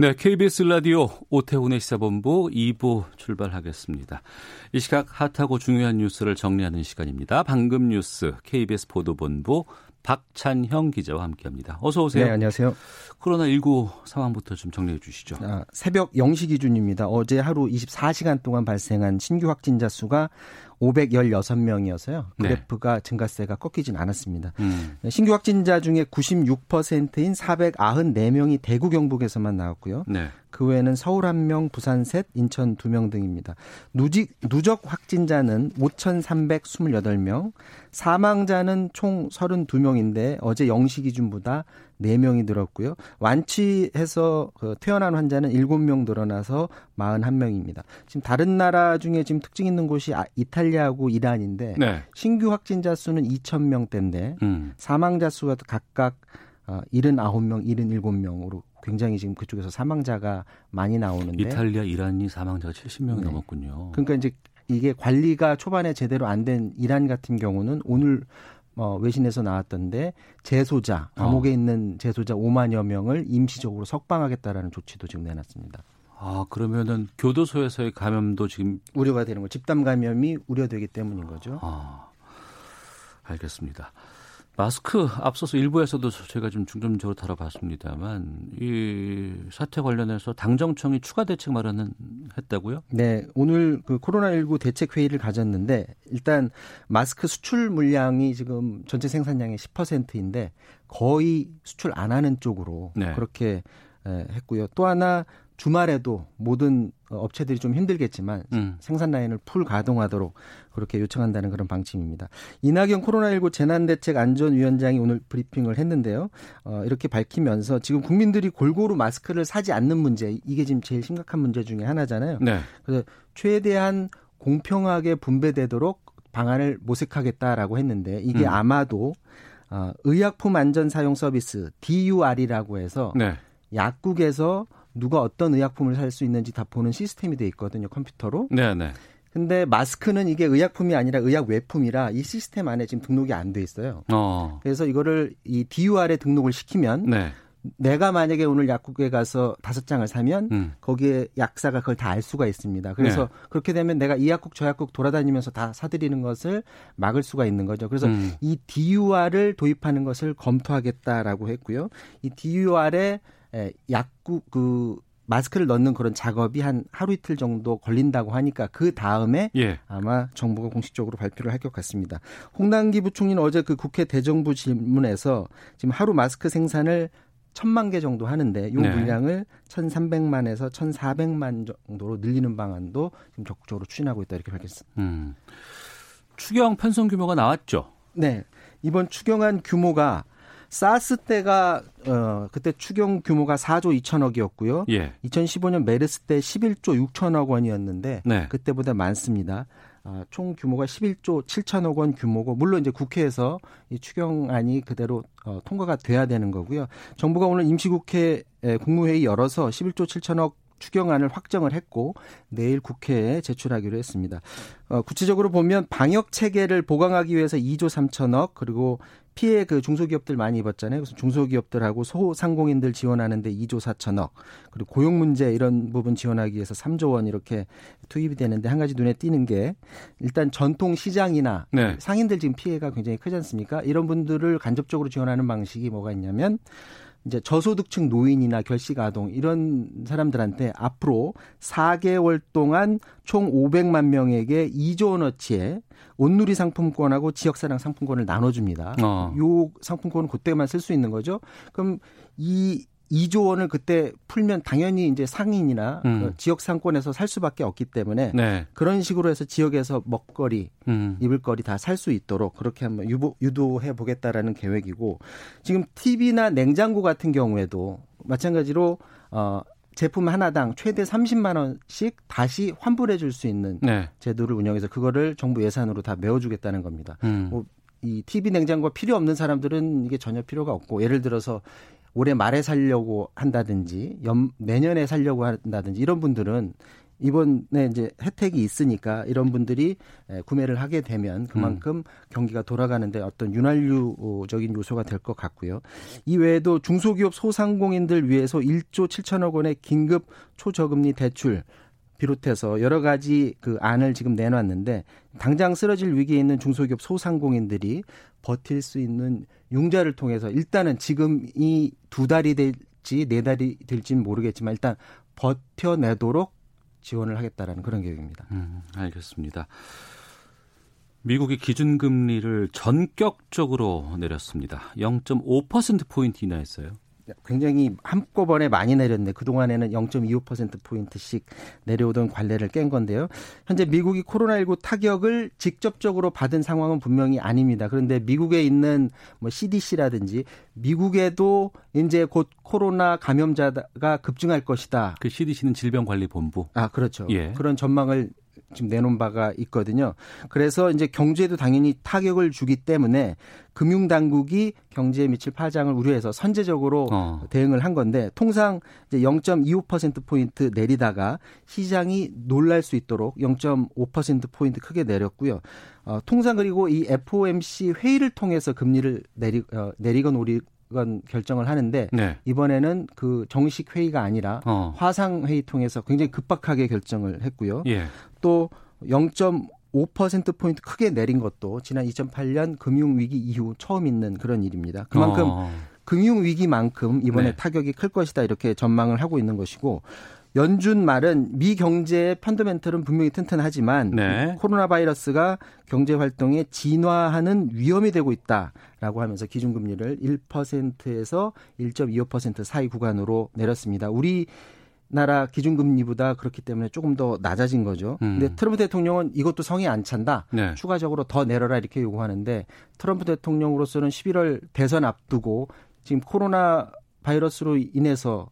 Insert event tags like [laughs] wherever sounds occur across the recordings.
네, KBS 라디오 오태훈의 시사본부 2부 출발하겠습니다. 이 시각 핫하고 중요한 뉴스를 정리하는 시간입니다. 방금 뉴스 KBS 보도본부 박찬형 기자와 함께합니다. 어서 오세요. 네, 안녕하세요. 코로나19 상황부터 좀 정리해 주시죠. 아, 새벽 0시 기준입니다. 어제 하루 24시간 동안 발생한 신규 확진자 수가 516명이어서요. 네. 그래프가 증가세가 꺾이진 않았습니다. 음, 신규 확진자 중에 96%인 494명이 대구 경북에서만 나왔고요. 네. 그 외에는 서울 1명, 부산 셋, 인천 2명 등입니다. 누직, 누적 확진자는 5,328명, 사망자는 총 32명인데 어제 0시 기준보다 4명이 늘었고요. 완치해서 그 퇴원한 환자는 7명 늘어나서 41명입니다. 지금 다른 나라 중에 지금 특징 있는 곳이 아- 이탈리아하고 이란인데 네. 신규 확진자 수는 2,000명대인데 음, 사망자 수가 각각 어, 79명, 77명으로 굉장히 지금 그쪽에서 사망자가 많이 나오는데 이탈리아, 이란이 사망자가 70명이 네. 넘었군요. 그러니까 이제 이게 관리가 초반에 제대로 안 된 이란 같은 경우는 오늘 어, 외신에서 나왔던데 재소자 감옥에 어. 있는 재소자 5만여 명을 임시적으로 석방하겠다라는 조치도 지금 내놨습니다. 아, 그러면은 교도소에서의 감염도 지금 우려가 되는 거 집단 감염이 우려되기 때문인 거죠. 아, 알겠습니다. 마스크 앞서서 일부에서도 저희가 좀 중점적으로 다뤄봤습니다만 이 사태 관련해서 당정청이 추가 대책 마련은 했다고요? 네, 오늘 그 코로나19 대책 회의를 가졌는데 일단 마스크 수출 물량이 지금 전체 생산량의 10%인데 거의 수출 안 하는 쪽으로 네. 그렇게 에, 했고요. 또 하나 주말에도 모든 어, 업체들이 좀 힘들겠지만 음. 생산 라인을 풀 가동하도록 그렇게 요청한다는 그런 방침입니다. 이낙연 코로나19 재난대책 안전위원장이 오늘 브리핑을 했는데요. 어, 이렇게 밝히면서 지금 국민들이 골고루 마스크를 사지 않는 문제 이게 지금 제일 심각한 문제 중에 하나잖아요. 네. 그래서 최대한 공평하게 분배되도록 방안을 모색하겠다라고 했는데 이게 음. 아마도 어, 의약품 안전 사용 서비스 DUR이라고 해서 네. 약국에서 누가 어떤 의약품을 살 수 있는지 다 보는 시스템이 돼 있거든요 컴퓨터로. 네, 네. 근데 마스크는 이게 의약품이 아니라 의약 외품이라 이 시스템 안에 지금 등록이 안 돼 있어요. 어. 그래서 이거를 이 DUR에 등록을 시키면 네. 내가 만약에 오늘 약국에 가서 다섯 장을 사면 음. 거기에 약사가 그걸 다 알 수가 있습니다. 그래서 네. 그렇게 되면 내가 이 약국 저 약국 돌아다니면서 다 사들이는 것을 막을 수가 있는 거죠. 그래서 음. 이 DUR을 도입하는 것을 검토하겠다라고 했고요. 이 DUR에 약국 그 마스크를 넣는 그런 작업이 한 하루 이틀 정도 걸린다고 하니까 그 다음에 예. 아마 정부가 공식적으로 발표를 할 것 같습니다. 홍남기 부총리는 어제 그 국회 대정부 질문에서 지금 하루 마스크 생산을 천만 개 정도 하는데 이 네. 물량을 1,300만에서 1,400만 정도로 늘리는 방안도 지금 적극적으로 추진하고 있다 이렇게 밝혔습니다. 음. 추경 편성 규모가 나왔죠. 네. 이번 추경안 규모가 사스 때가 어 그때 추경 규모가 4조 2천억이었고요. 예. 2015년 메르스 때 11조 6천억 원이었는데 네. 그때보다 많습니다. 아, 총 규모가 11조 7천억 원 규모고 물론 이제 국회에서 이 추경안이 그대로 어, 통과가 돼야 되는 거고요. 정부가 오늘 임시국회 에, 국무회의 열어서 11조 7천억 추경안을 확정을 했고 내일 국회에 제출하기로 했습니다. 어, 구체적으로 보면 방역 체계를 보강하기 위해서 2조 3천억 그리고 피해 그 중소기업들 많이 입었잖아요. 그래서 중소기업들하고 소상공인들 지원하는데 2조 4천억 그리고 고용 문제 이런 부분 지원하기 위해서 3조 원 이렇게 투입이 되는데 한 가지 눈에 띄는 게 일단 전통 시장이나 네. 상인들 지금 피해가 굉장히 크지 않습니까? 이런 분들을 간접적으로 지원하는 방식이 뭐가 있냐면 이제 저소득층 노인이나 결식 아동 이런 사람들한테 앞으로 4개월 동안 총 500만 명에게 2조 원어치의 온누리 상품권하고 지역사랑 상품권을 나눠줍니다. 어. 요 상품권은 그때만 쓸 수 있는 거죠. 그럼 이 2조 원을 그때 풀면 당연히 이제 상인이나 음. 그 지역 상권에서 살 수밖에 없기 때문에 네. 그런 식으로 해서 지역에서 먹거리, 음. 입을 거리 다 살 수 있도록 그렇게 한번 유보, 유도해 보겠다라는 계획이고 지금 TV나 냉장고 같은 경우에도 마찬가지로 어 제품 하나당 최대 30만 원씩 다시 환불해 줄 수 있는 네. 제도를 운영해서 그거를 정부 예산으로 다 메워 주겠다는 겁니다. 음. 뭐, 이 TV 냉장고 필요 없는 사람들은 이게 전혀 필요가 없고 예를 들어서 올해 말에 살려고 한다든지 연, 내년에 살려고 한다든지 이런 분들은 이번에 이제 혜택이 있으니까 이런 분들이 구매를 하게 되면 그만큼 음. 경기가 돌아가는데 어떤 윤활유적인 요소가 될 것 같고요. 이 외에도 중소기업 소상공인들 위해서 1조 7천억 원의 긴급 초저금리 대출 비롯해서 여러 가지 그 안을 지금 내놨는데 당장 쓰러질 위기에 있는 중소기업 소상공인들이 버틸 수 있는 융자를 통해서 일단은 지금 이 두 달이 될지 네 달이 될지는 모르겠지만 일단 버텨내도록 지원을 하겠다라는 그런 계획입니다. 음, 알겠습니다. 미국이 기준금리를 전격적으로 내렸습니다. 0.5%포인트 인하했어요. 굉장히 한꺼번에 많이 내렸네. 그동안에는 0.25%포인트씩 내려오던 관례를 깬 건데요. 현재 미국이 코로나19 타격을 직접적으로 받은 상황은 분명히 아닙니다. 그런데 미국에 있는 뭐 CDC라든지 미국에도 이제 곧 코로나 감염자가 급증할 것이다. 그 CDC는 질병관리본부. 아, 그렇죠. 예. 그런 전망을 지금 내놓은 바가 있거든요. 그래서 이제 경제에도 당연히 타격을 주기 때문에 금융당국이 경제에 미칠 파장을 우려해서 선제적으로 어. 대응을 한 건데 통상 이제 0.25%포인트 내리다가 시장이 놀랄 수 있도록 0.5%포인트 크게 내렸고요. 어, 통상 그리고 이 FOMC 회의를 통해서 금리를 내리, 어, 내리건 오리 건 결정을 하는데 네. 이번에는 그 정식 회의가 아니라 어. 화상 회의 통해서 굉장히 급박하게 결정을 했고요. 예. 또 0.5% 포인트 크게 내린 것도 지난 2008년 금융 위기 이후 처음 있는 그런 일입니다. 그만큼 어. 금융 위기만큼 이번에 네. 타격이 클 것이다 이렇게 전망을 하고 있는 것이고 연준 말은 미 경제의 펀더멘털은 분명히 튼튼하지만 네. 코로나 바이러스가 경제 활동에 진화하는 위험이 되고 있다라고 하면서 기준금리를 1%에서 1.25% 사이 구간으로 내렸습니다. 우리 나라 기준금리보다 그렇기 때문에 조금 더 낮아진 거죠. 음. 근데 트럼프 대통령은 이것도 성이 안 찬다. 네. 추가적으로 더 내려라 이렇게 요구하는데 트럼프 대통령으로서는 11월 대선 앞두고 지금 코로나 바이러스로 인해서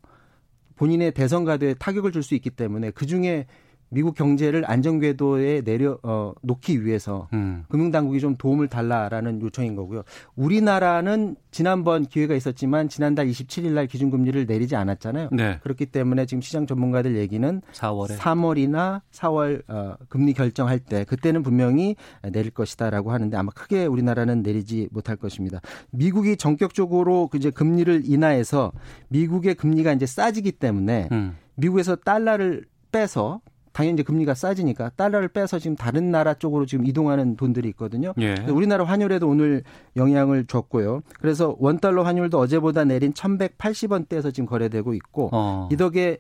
본인의 대선 가도에 타격을 줄 수 있기 때문에 그 중에 미국 경제를 안정 궤도에 내려 어, 놓기 위해서 음. 금융 당국이 좀 도움을 달라라는 요청인 거고요. 우리나라는 지난번 기회가 있었지만 지난달 27일 날 기준 금리를 내리지 않았잖아요. 네. 그렇기 때문에 지금 시장 전문가들 얘기는 4월에 3월이나 4월 어, 금리 결정할 때 그때는 분명히 내릴 것이다라고 하는데 아마 크게 우리나라는 내리지 못할 것입니다. 미국이 전격적으로 이제 금리를 인하해서 미국의 금리가 이제 싸지기 때문에 음. 미국에서 달러를 빼서 당연히 이제 금리가 싸지니까 달러를 빼서 지금 다른 나라 쪽으로 지금 이동하는 돈들이 있거든요. 예. 우리나라 환율에도 오늘 영향을 줬고요. 그래서 원달러 환율도 어제보다 내린 1,180원대에서 지금 거래되고 있고 어. 이 덕에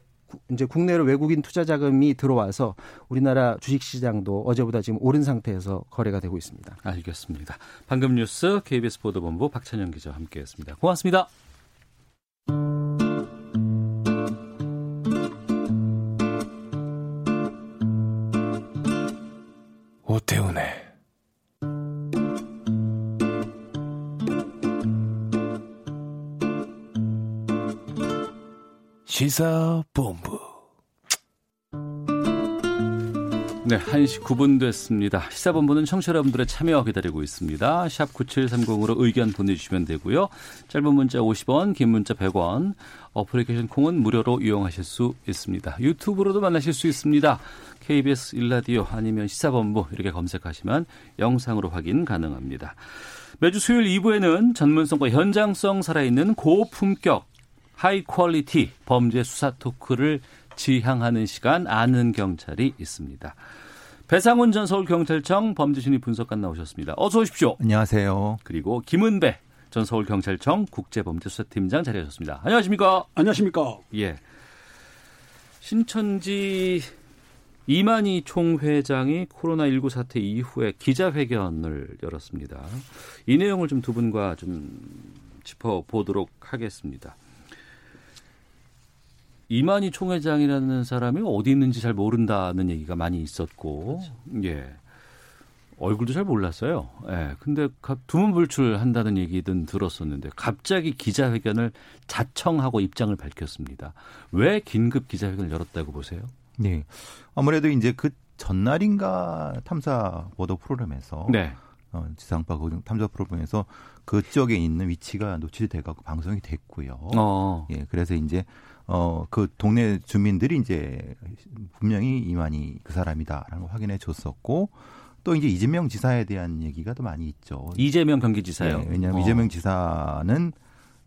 이제 국내로 외국인 투자 자금이 들어와서 우리나라 주식 시장도 어제보다 지금 오른 상태에서 거래가 되고 있습니다. 알겠습니다. 방금 뉴스 KBS 보도본부 박찬영 기자와 함께했습니다. 고맙습니다. 오태훈의 시사본부 네, 1시 9분 됐습니다. 시사본부는 청취자 여러분들의 참여 기다리고 있습니다. 샵 9730으로 의견 보내주시면 되고요. 짧은 문자 50원, 긴 문자 100원, 어플리케이션 콩은 무료로 이용하실 수 있습니다. 유튜브로도 만나실 수 있습니다. KBS 일라디오 아니면 시사본부 이렇게 검색하시면 영상으로 확인 가능합니다. 매주 수요일 2부에는 전문성과 현장성 살아있는 고품격 high quality 범죄 수사 토크를 지향하는 시간 아는 경찰이 있습니다. 배상훈 전 서울경찰청 범죄심리 분석관 나오셨습니다. 어서 오십시오. 안녕하세요. 그리고 김은배 전 서울경찰청 국제범죄수사팀장 자리하셨습니다. 안녕하십니까? 안녕하십니까? 예. 신천지 이만희 총회장이 코로나19 사태 이후에 기자회견을 열었습니다. 이 내용을 좀 두 분과 좀 짚어보도록 하겠습니다. 이만희 총회장이라는 사람이 어디 있는지 잘 모른다는 얘기가 많이 있었고, 그렇죠. 예. 얼굴도 잘 몰랐어요. 예. 근데 두문불출한다는 얘기든 들었었는데 갑자기 기자회견을 자청하고 입장을 밝혔습니다. 왜 긴급 기자회견을 열었다고 보세요? 네. 아무래도 이제 그 전날인가 탐사 보도 프로그램에서 네. 어, 지상파 탐사 프로그램에서 그쪽에 있는 위치가 노출이 돼갖고 방송이 됐고요. 어. 예, 그래서 이제 어, 그 동네 주민들이 이제 분명히 이만희 그 사람이다라는 걸 확인해 줬었고 또 이제 이재명 지사에 대한 얘기가 더 많이 있죠. 이재명 경기지사요. 네, 왜냐하면 어. 이재명 지사는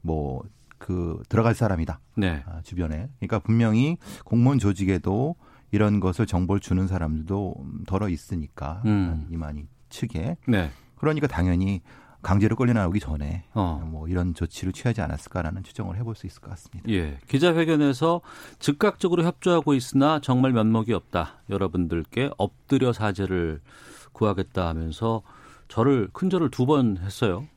뭐 그 들어갈 사람이다. 네. 아, 주변에. 그러니까 분명히 공무원 조직에도 이런 것을 정보를 주는 사람들도 덜어 있으니까 음. 이만희 측에. 네. 그러니까 당연히 강제로 끌려 나오기 전에 어. 뭐 이런 조치를 취하지 않았을까라는 추정을 해볼 수 있을 것 같습니다. 예, 기자회견에서 즉각적으로 협조하고 있으나 정말 면목이 없다. 여러분들께 엎드려 사죄를 구하겠다 하면서 저를 큰 절을 두 번 했어요.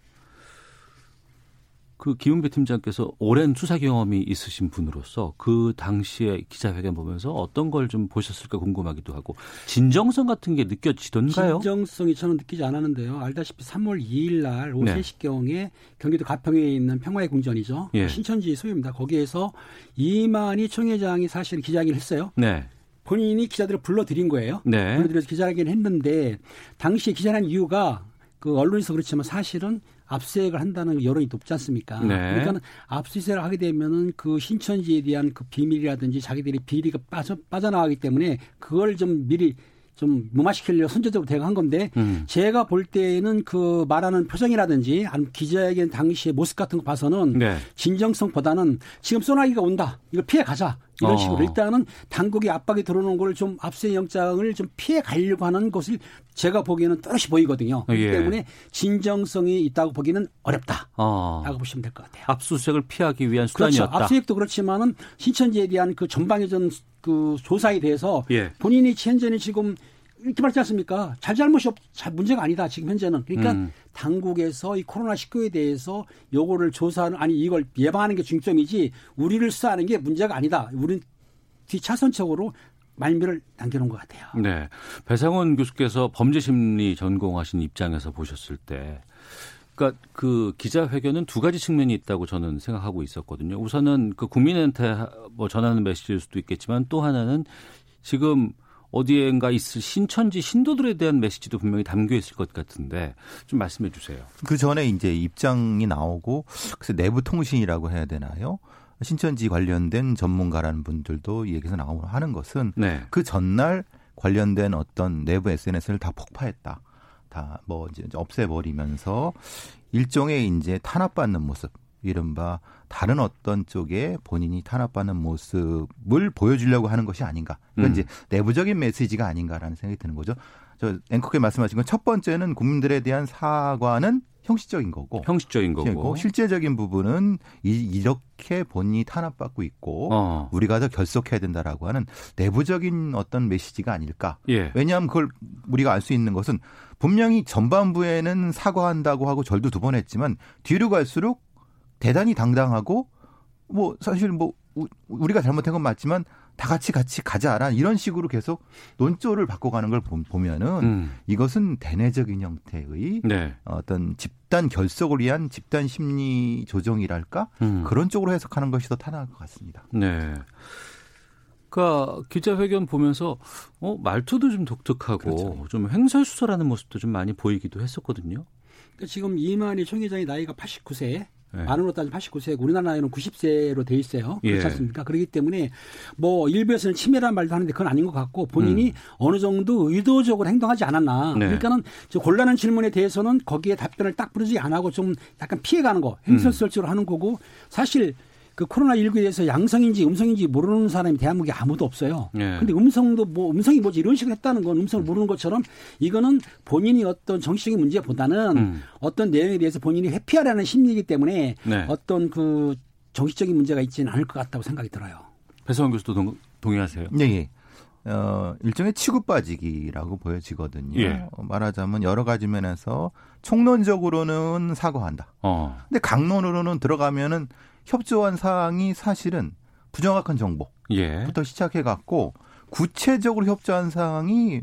그 기훈배 팀장께서 오랜 수사 경험이 있으신 분으로서 그 당시에 기자회견 보면서 어떤 걸 좀 보셨을까 궁금하기도 하고 진정성 같은 게 느껴지던가요? 진정성이 저는 느끼지 않았는데요. 알다시피 3월 2일 날 오후 네. 3시경에 경기도 가평에 있는 평화의 궁전이죠. 예. 신천지 소유입니다. 거기에서 이만희 총회장이 사실 기자회견을 했어요. 네. 본인이 기자들을 불러들인 거예요. 네. 불러들여서 기자회견을 했는데 당시에 기자란 이유가 그 언론에서 그렇지만 사실은 압수수색을 한다는 여론이 높지 않습니까? 네. 그러니까 압수수색을 하게 되면은 그 신천지에 대한 그 비밀이라든지 자기들이 비리가 빠져 빠져나가기 때문에 그걸 좀 미리 좀 무마시키려고 선제적으로 대응한 건데 음. 제가 볼 때는 그 말하는 표정이라든지 기자에겐 당시의 모습 같은 거 봐서는 네. 진정성보다는 지금 소나기가 온다 이걸 피해 가자 이런 어. 식으로 일단은 당국이 압박이 들어오는 걸 좀 압수의 영장을 좀 피해 가려고 하는 것을 제가 보기에는 또렷이 보이거든요. 그렇기 예. 때문에 진정성이 있다고 보기는 어렵다라고 어. 보시면 될 것 같아요. 압수수색을 피하기 위한. 수단이었다. 그렇죠. 압수수색도 그렇지만은 신천지에 대한 그 전방위전 그 조사에 대해서 예. 본인이 현재는 지금 이렇게 말지 않습니까? 잘잘못이 없, 잘 문제가 아니다. 지금 현재는. 그러니까 음. 당국에서 이 코로나 19에 대해서 요거를 조사하는 아니 이걸 예방하는 게 중점이지 우리를 수사하는 게 문제가 아니다. 우리는 뒤차선적으로 말미를 남겨놓은 것 같아요. 네. 배상원 교수께서 범죄심리 전공하신 입장에서 보셨을 때 그러니까 그 기자회견은 두 가지 측면이 있다고 저는 생각하고 있었거든요. 우선은 그 국민한테 뭐 전하는 메시지일 수도 있겠지만 또 하나는 지금 어디엔가 있을 신천지 신도들에 대한 메시지도 분명히 담겨 있을 것 같은데 좀 말씀해 주세요. 그 전에 이제 입장이 나오고 그래서 내부 통신이라고 해야 되나요? 신천지 관련된 전문가라는 분들도 얘기에서 나오고 하는 것은 네. 그 전날 관련된 어떤 내부 SNS를 다 폭파했다. 다 뭐 이제 없애버리면서 일종의 이제 탄압받는 모습, 이른바 다른 어떤 쪽에 본인이 탄압받는 모습을 보여주려고 하는 것이 아닌가. 이건 음. 이제 내부적인 메시지가 아닌가라는 생각이 드는 거죠. 저 앵커께 말씀하신 건 첫 번째는 국민들에 대한 사과는 형식적인 거고 형식적인 거고 실제적인 부분은 이, 렇게 본인이 탄압받고 있고 어. 우리가 더 결속해야 된다라고 하는 내부적인 어떤 메시지가 아닐까. 예. 왜냐하면 그걸 우리가 알 수 있는 것은 분명히 전반부에는 사과한다고 하고 절도 두 번 했지만 뒤로 갈수록 대단히 당당하고 뭐 사실 뭐 우리가 잘못한 건 맞지만 다 같이 같이 가자라 이런 식으로 계속 논조를 바꿔가는 걸 보면은 음. 이것은 대내적인 형태의 네. 어떤 집단 결속을 위한 집단 심리 조정이랄까 음. 그런 쪽으로 해석하는 것이 더 타당할 것 같습니다. 네. 그러니까 기자회견 보면서 어 말투도 좀 독특하고 그렇죠. 좀 횡설수설하는 모습도 좀 많이 보이기도 했었거든요. 그러니까 지금 이만희 총회장이 나이가 89세 네. 만으로 따지면 89세고 우리나라 나이는 90세로 돼 있어요. 그렇지 예. 않습니까? 그렇기 때문에 뭐 일부에서는 치매란 말도 하는데 그건 아닌 것 같고 본인이 음. 어느 정도 의도적으로 행동하지 않았나. 네. 그러니까는 곤란한 질문에 대해서는 거기에 답변을 딱 부르지 안 하고 좀 약간 피해가는 거, 행설설적으로 음. 하는 거고 사실 그 코로나19에 대해서 양성인지 음성인지 모르는 사람이 대한민국에 아무도 없어요. 네. 근데 음성도 뭐 음성이 뭐지 이런 식으로 했다는 건 음성을 모르는 것처럼 이거는 본인이 어떤 정치적인 문제보다는 음. 어떤 내용에 대해서 본인이 회피하려는 심리이기 때문에 네. 어떤 그 정치적인 문제가 있지는 않을 것 같다고 생각이 들어요. 배성원 교수도 동, 동의하세요? 네. 예. 어, 일종의 치고 빠지기라고 보여지거든요. 예. 말하자면 여러 가지 면에서 총론적으로는 사과한다. 어. 근데 강론으로는 들어가면은 협조한 사항이 사실은 부정확한 정보부터 예. 시작해 갖고 구체적으로 협조한 사항이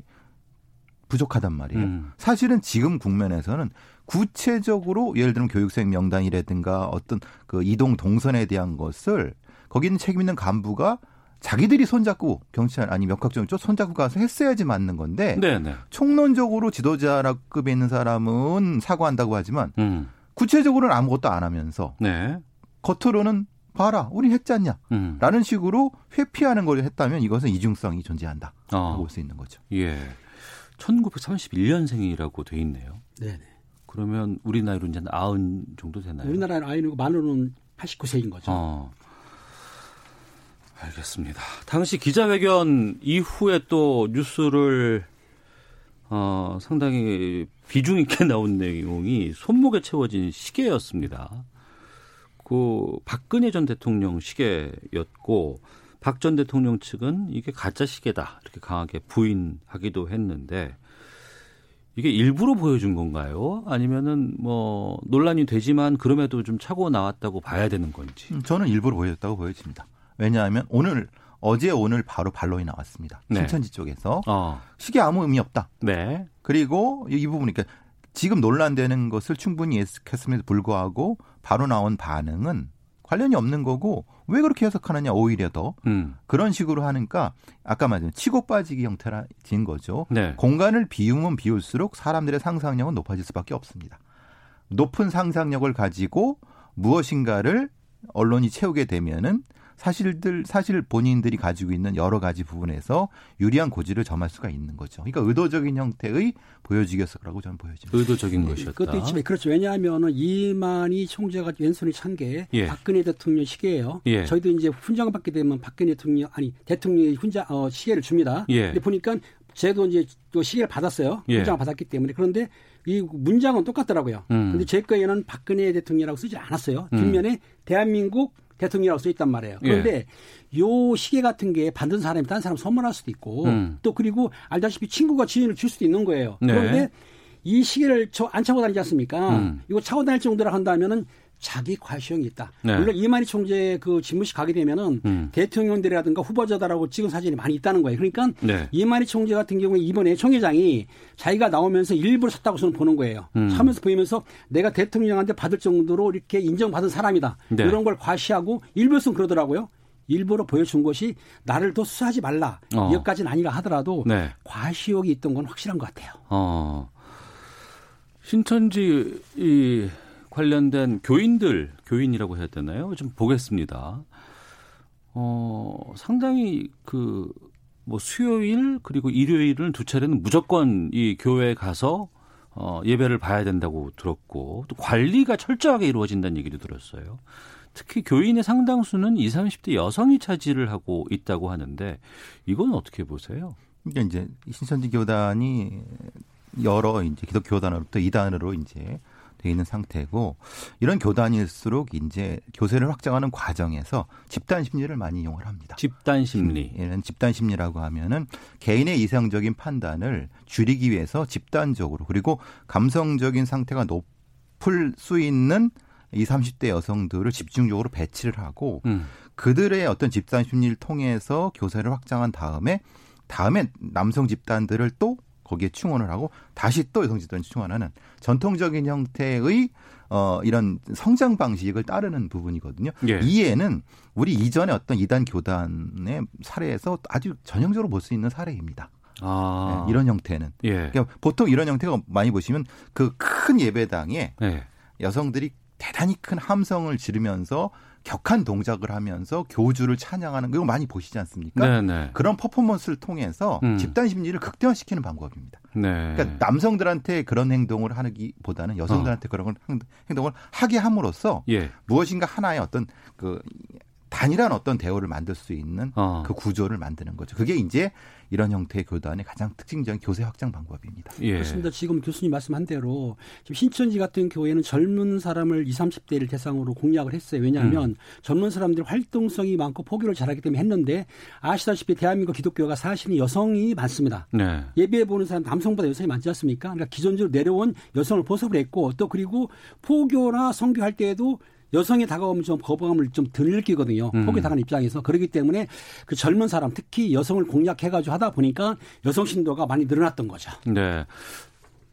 부족하단 말이에요. 음. 사실은 지금 국면에서는 구체적으로 예를 들면 교육생 명단이라든가 어떤 그 이동 동선에 대한 것을 거기 있는 책임 있는 간부가 자기들이 손잡고 경찰 아니 몇각정 쪽 손잡고 가서 했어야지 맞는 건데 네네. 네. 총론적으로 지도자급에 있는 사람은 사과한다고 하지만 음. 구체적으로는 아무것도 안 하면서 네. 겉으로는 봐라 우리 했잖냐 음. 라는 식으로 회피하는 걸 했다면 이것은 이중성이 존재한다 어. 볼수 있는 거죠. 예. 1931년생이라고 돼 있네요. 네네. 그러면 우리 나이로 이제 아흔 정도 되나요? 우리나라 나이로 만으로는 89세인 거죠. 어. 알겠습니다. 당시 기자회견 이후에 또 뉴스를 어, 상당히 비중 있게 [laughs] 나온 내용이 손목에 채워진 시계였습니다. 그 박근혜 전 대통령 시계였고 박 전 대통령 측은 이게 가짜 시계다 이렇게 강하게 부인하기도 했는데 이게 일부러 보여준 건가요? 아니면은 뭐 논란이 되지만 그럼에도 좀 차고 나왔다고 봐야 되는 건지? 음, 저는 일부러 보여줬다고 보여집니다. 왜냐하면 오늘 어제 오늘 바로 반론이 나왔습니다. 네. 신천지 쪽에서 어. 시계 아무 의미 없다. 네. 그리고 이 부분이 그러니까 지금 논란되는 것을 충분히 예측했음에도 불구하고 바로 나온 반응은 관련이 없는 거고 왜 그렇게 해석하느냐 오히려 더 음. 그런 식으로 하니까 아까 말씀 치고 빠지기 형태라 진 거죠. 네. 공간을 비우면 비울수록 사람들의 상상력은 높아질 수밖에 없습니다. 높은 상상력을 가지고 무엇인가를 언론이 채우게 되면은 사실들 사실 본인들이 가지고 있는 여러 가지 부분에서 유리한 고지를 점할 수가 있는 거죠. 그러니까 의도적인 형태의 보여주기였라고 저는 보여집니다. 의도적인 네. 것이었다. 그것도 있지만 그렇죠. 왜냐하면은 이만희 총재가 왼손이 찬게 예. 박근혜 대통령 시계예요. 예. 저희도 이제 훈장을 받게 되면 박근혜 대통령 아니 대통령이 훈장 어, 시계를 줍니다. 예. 근데 보니까 제도 이제 또 시계를 받았어요. 예. 훈장을 받았기 때문에 그런데 이 문장은 똑같더라고요. 음. 근데 제 거에는 박근혜 대통령이라고 쓰지 않았어요. 뒷면에 음. 대한민국 대통령이라고 써 있단 말이에요. 그런데 예. 요 시계 같은 게 받은 사람이 다른 사람 선물할 수도 있고 음. 또 그리고 알다시피 친구가 지인을 줄 수도 있는 거예요. 네. 그런데 이 시계를 저 안 차고 다니지 않습니까? 음. 이거 차고 다닐 정도로 한다면은 자기 과시형이 있다. 네. 물론 이만희 총재 그 집무실 가게 되면은 음. 대통령들이라든가 후보자다라고 찍은 사진이 많이 있다는 거예요. 그러니까 네. 이만희 총재 같은 경우에 이번에 총회장이 자기가 나오면서 일부러 샀다고서는 보는 거예요. 음. 하면서 보이면서 내가 대통령한테 받을 정도로 이렇게 인정받은 사람이다. 네. 이런 걸 과시하고 일부러는 그러더라고요. 일부러 보여준 것이 나를 더 수사하지 말라. 어. 여기까지는 아니라 하더라도 네. 과시욕이 있던 건 확실한 것 같아요. 어. 신천지 이 관련된 교인들, 교인이라고 해야 되나요? 좀 보겠습니다. 어, 상당히 그, 뭐 수요일 그리고 일요일은 두 차례는 무조건 이 교회에 가서 어, 예배를 봐야 된다고 들었고 또 관리가 철저하게 이루어진다는 얘기도 들었어요. 특히 교인의 상당수는 20, 30대 여성이 차지를 하고 있다고 하는데 이건 어떻게 보세요? 그러니까 이제 신천지 교단이 여러 이제 기독 교단으로부터 이단으로 이제 돼 있는 상태고 이런 교단일수록 이제 교세를 확장하는 과정에서 집단 심리를 많이 이용을 합니다. 집단 심리. 이런 집단 심리라고 하면은 개인의 이상적인 판단을 줄이기 위해서 집단적으로 그리고 감성적인 상태가 높을 수 있는 20, 30대 여성들을 집중적으로 배치를 하고 음. 그들의 어떤 집단 심리를 통해서 교세를 확장한 다음에 다음에 남성 집단들을 또 거기에 충원을 하고 다시 또 여성 집단에 충원하는 전통적인 형태의 어 이런 성장 방식을 따르는 부분이거든요. 예. 이에는 우리 이전에 어떤 이단 교단의 사례에서 아주 전형적으로 볼 수 있는 사례입니다. 아. 네, 이런 형태는 예. 그러니까 보통 이런 형태가 많이 보시면 그 큰 예배당에 예. 여성들이 대단히 큰 함성을 지르면서 격한 동작을 하면서 교주를 찬양하는 거 많이 보시지 않습니까? 네네. 네. 그런 퍼포먼스를 통해서 음. 집단 심리를 극대화시키는 방법입니다. 네. 그러니까 남성들한테 그런 행동을 하기보다는 여성들한테 어. 그런 행동을 하게 함으로써 예. 무엇인가 하나의 어떤 그 단일한 어떤 대우를 만들 수 있는 어. 그 구조를 만드는 거죠. 그게 이제 이런 형태의 교단의 가장 특징적인 교세 확장 방법입니다. 예. 그렇습니다. 지금 교수님 말씀한 대로 지금 신천지 같은 교회는 젊은 사람을 20, 30대를 대상으로 공략을 했어요. 왜냐하면 음. 젊은 사람들 활동성이 많고 포교를 잘하기 때문에 했는데 아시다시피 대한민국 기독교가 사실은 여성이 많습니다. 네. 예배에 보는 사람 남성보다 여성이 많지 않습니까? 그러니까 기존적으로 내려온 여성을 보섭을 했고 또 그리고 포교나 성교할 때에도 여성이 다가오면 좀 거부감을 좀 덜 느끼거든요. 음. 포기 당한 입장에서 그렇기 때문에 그 젊은 사람 특히 여성을 공략해가지고 하다 보니까 여성 신도가 많이 늘어났던 거죠. 네.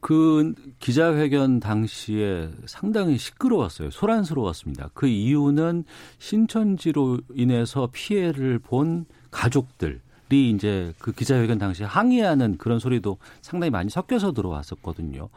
그 기자회견 당시에 상당히 시끄러웠어요. 소란스러웠습니다. 그 이유는 신천지로 인해서 피해를 본 가족들, 이 이제 그 기자회견 당시에 항의하는 그런 소리도 상당히 많이 섞여서 들어왔었거든요.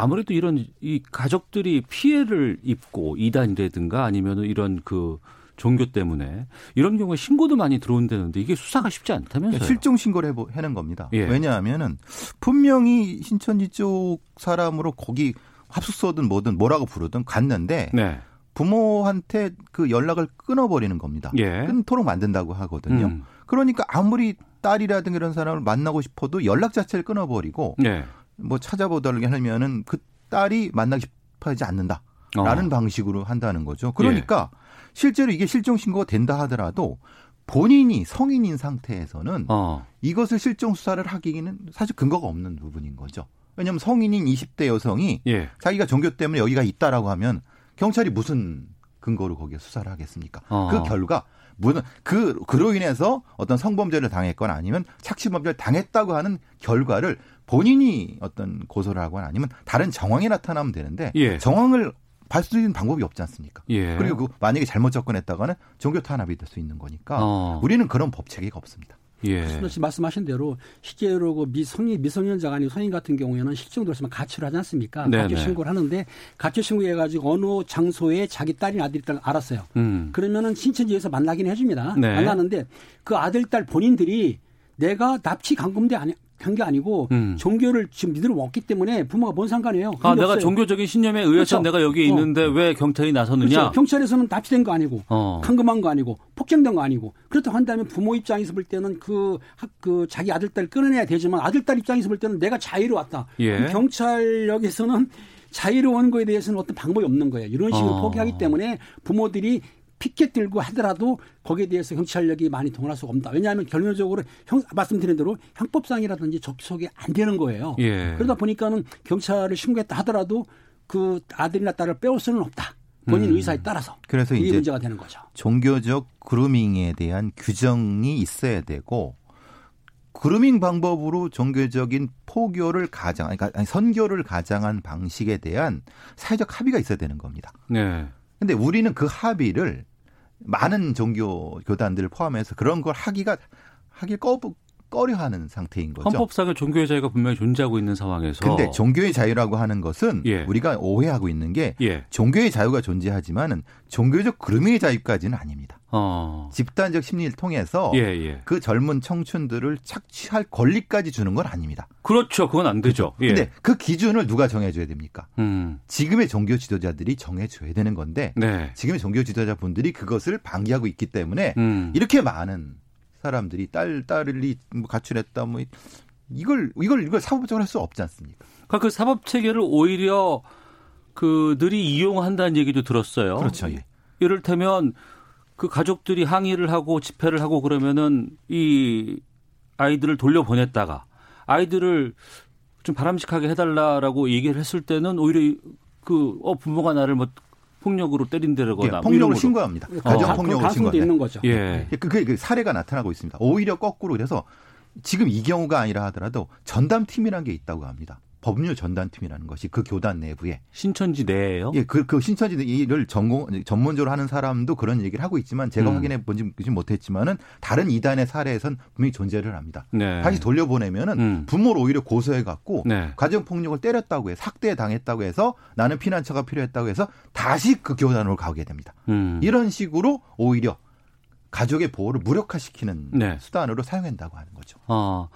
아무래도 이런 이 가족들이 피해를 입고 이단이라든가 아니면 이런 그 종교 때문에 이런 경우에 신고도 많이 들어온다는데 이게 수사가 쉽지 않다면서요? 실종 신고를 해보, 해는 겁니다. 예. 왜냐하면은 분명히 신천지 쪽 사람으로 거기 합숙소든 뭐든 뭐라고 부르든 갔는데 네. 부모한테 그 연락을 끊어버리는 겁니다. 예. 끊도록 만든다고 하거든요. 음. 그러니까 아무리 딸이라든가 이런 사람을 만나고 싶어도 연락 자체를 끊어버리고 예. 뭐 찾아보달게 하면은 그 딸이 만나고 싶어 하지 않는다. 라는 어. 방식으로 한다는 거죠. 그러니까 예. 실제로 이게 실종 신고가 된다 하더라도 본인이 성인인 상태에서는 어. 이것을 실종 수사를 하기에는 사실 근거가 없는 부분인 거죠. 왜냐하면 성인인 20대 여성이 예. 자기가 종교 때문에 여기가 있다라고 하면 경찰이 무슨 근거로 거기에 수사를 하겠습니까? 어. 그 결과 무슨 그 그로 인해서 어떤 성범죄를 당했거나 아니면 착취범죄를 당했다고 하는 결과를 본인이 어떤 고소를 하거나 아니면 다른 정황이 나타나면 되는데 예. 정황을 발수 있는 방법이 없지 않습니까? 예. 그리고 그 만약에 잘못 접근했다가는 종교 탄압이 될 수 있는 거니까 어. 우리는 그런 법 체계가 없습니다. 예. 신호 씨 말씀하신 대로 실제로 그 미성인 미성년자가 아니고 성인 같은 경우에는 실종됐으면 가출을 하지 않습니까? 네네. 가출 신고를 하는데 가출 신고해 가지고 어느 장소에 자기 딸이 아들 딸 알았어요. 음. 그러면은 신천지에서 만나긴 해줍니다. 네. 만나는데 그 아들 딸 본인들이 내가 납치 감금돼 아니 한 게 아니고 음. 종교를 지금 믿으러 왔기 때문에 부모가 뭔 상관이에요. 아, 내가 없어요. 종교적인 신념에 의해서 그렇죠. 내가 여기 어. 있는데 왜 경찰이 나섰느냐? 그렇죠. 경찰에서는 납치된 거 아니고 어. 감금한 거 아니고 폭행된 거 아니고 그렇다고 한다면 부모 입장에서 볼 때는 그, 그 자기 아들 딸 끊어내야 되지만 아들 딸 입장에서 볼 때는 내가 자유로 왔다. 예. 경찰역에서는 자유로운 거에 대해서는 어떤 방법이 없는 거예요. 이런 식으로 어. 포기하기 때문에 부모들이 피켓 들고 하더라도 거기에 대해서 경찰력이 많이 동원할 수가 없다. 왜냐하면 결론적으로 형, 말씀드린 대로 형법상이라든지 접촉이 안 되는 거예요. 예. 그러다 보니까는 경찰을 신고했다 하더라도 그 아들이나 딸을 빼올 수는 없다. 본인 음. 의사에 따라서 그래서 이게 문제가 되는 거죠. 종교적 그루밍에 대한 규정이 있어야 되고 그루밍 방법으로 종교적인 포교를 가장, 그러니까 선교를 가장한 방식에 대한 사회적 합의가 있어야 되는 겁니다. 네. 근데 우리는 그 합의를 많은 종교 교단들을 포함해서 그런 걸 하기가 하기 꺼 꺼려하는 상태인 거죠. 헌법상의 종교의 자유가 분명히 존재하고 있는 상황에서. 근데 종교의 자유라고 하는 것은 예. 우리가 오해하고 있는 게 예. 종교의 자유가 존재하지만은 종교적 그름의 자유까지는 아닙니다. 어. 집단적 심리를 통해서 예, 예. 그 젊은 청춘들을 착취할 권리까지 주는 건 아닙니다. 그렇죠. 그건 안 되죠. 그렇죠. 근데 그 기준을 누가 정해줘야 됩니까? 음. 지금의 종교 지도자들이 정해줘야 되는 건데 네. 지금의 종교 지도자분들이 그것을 방기하고 있기 때문에 음. 이렇게 많은 사람들이 딸 딸이 뭐 가출했다 뭐 이걸 이걸 이걸 사법적으로 할 수 없지 않습니까? 그러니까 그 사법 체계를 오히려 그들이 이용한다는 얘기도 들었어요. 그렇죠. 예. 이를테면 그 가족들이 항의를 하고 집회를 하고 그러면은 이 아이들을 돌려보냈다가 아이들을 좀 바람직하게 해달라라고 얘기를 했을 때는 오히려 그 어 부모가 나를 뭐 폭력으로 때린다거나 예, 뭐 폭력을 신고합니다. 어. 가정 폭력을 신고 있는 거죠. 예. 그, 그, 그 사례가 나타나고 있습니다. 오히려 거꾸로 그래서 지금 이 경우가 아니라 하더라도 전담팀이라는 게 있다고 합니다. 법률 전담팀이라는 것이 그 교단 내부에 신천지 내에요? 예, 그, 그 신천지 일을 전공 전문적으로 하는 사람도 그런 얘기를 하고 있지만 제가 음. 확인해 보지 못했지만은 다른 이단의 사례에선 분명히 존재를 합니다. 네. 다시 돌려보내면은 음. 부모를 오히려 고소해 갖고 네. 가정 폭력을 때렸다고 해 삭대 당했다고 해서 나는 피난처가 필요했다고 해서 다시 그 교단으로 가게 됩니다. 음. 이런 식으로 오히려 가족의 보호를 무력화시키는 네. 수단으로 사용한다고 하는 거죠. 아.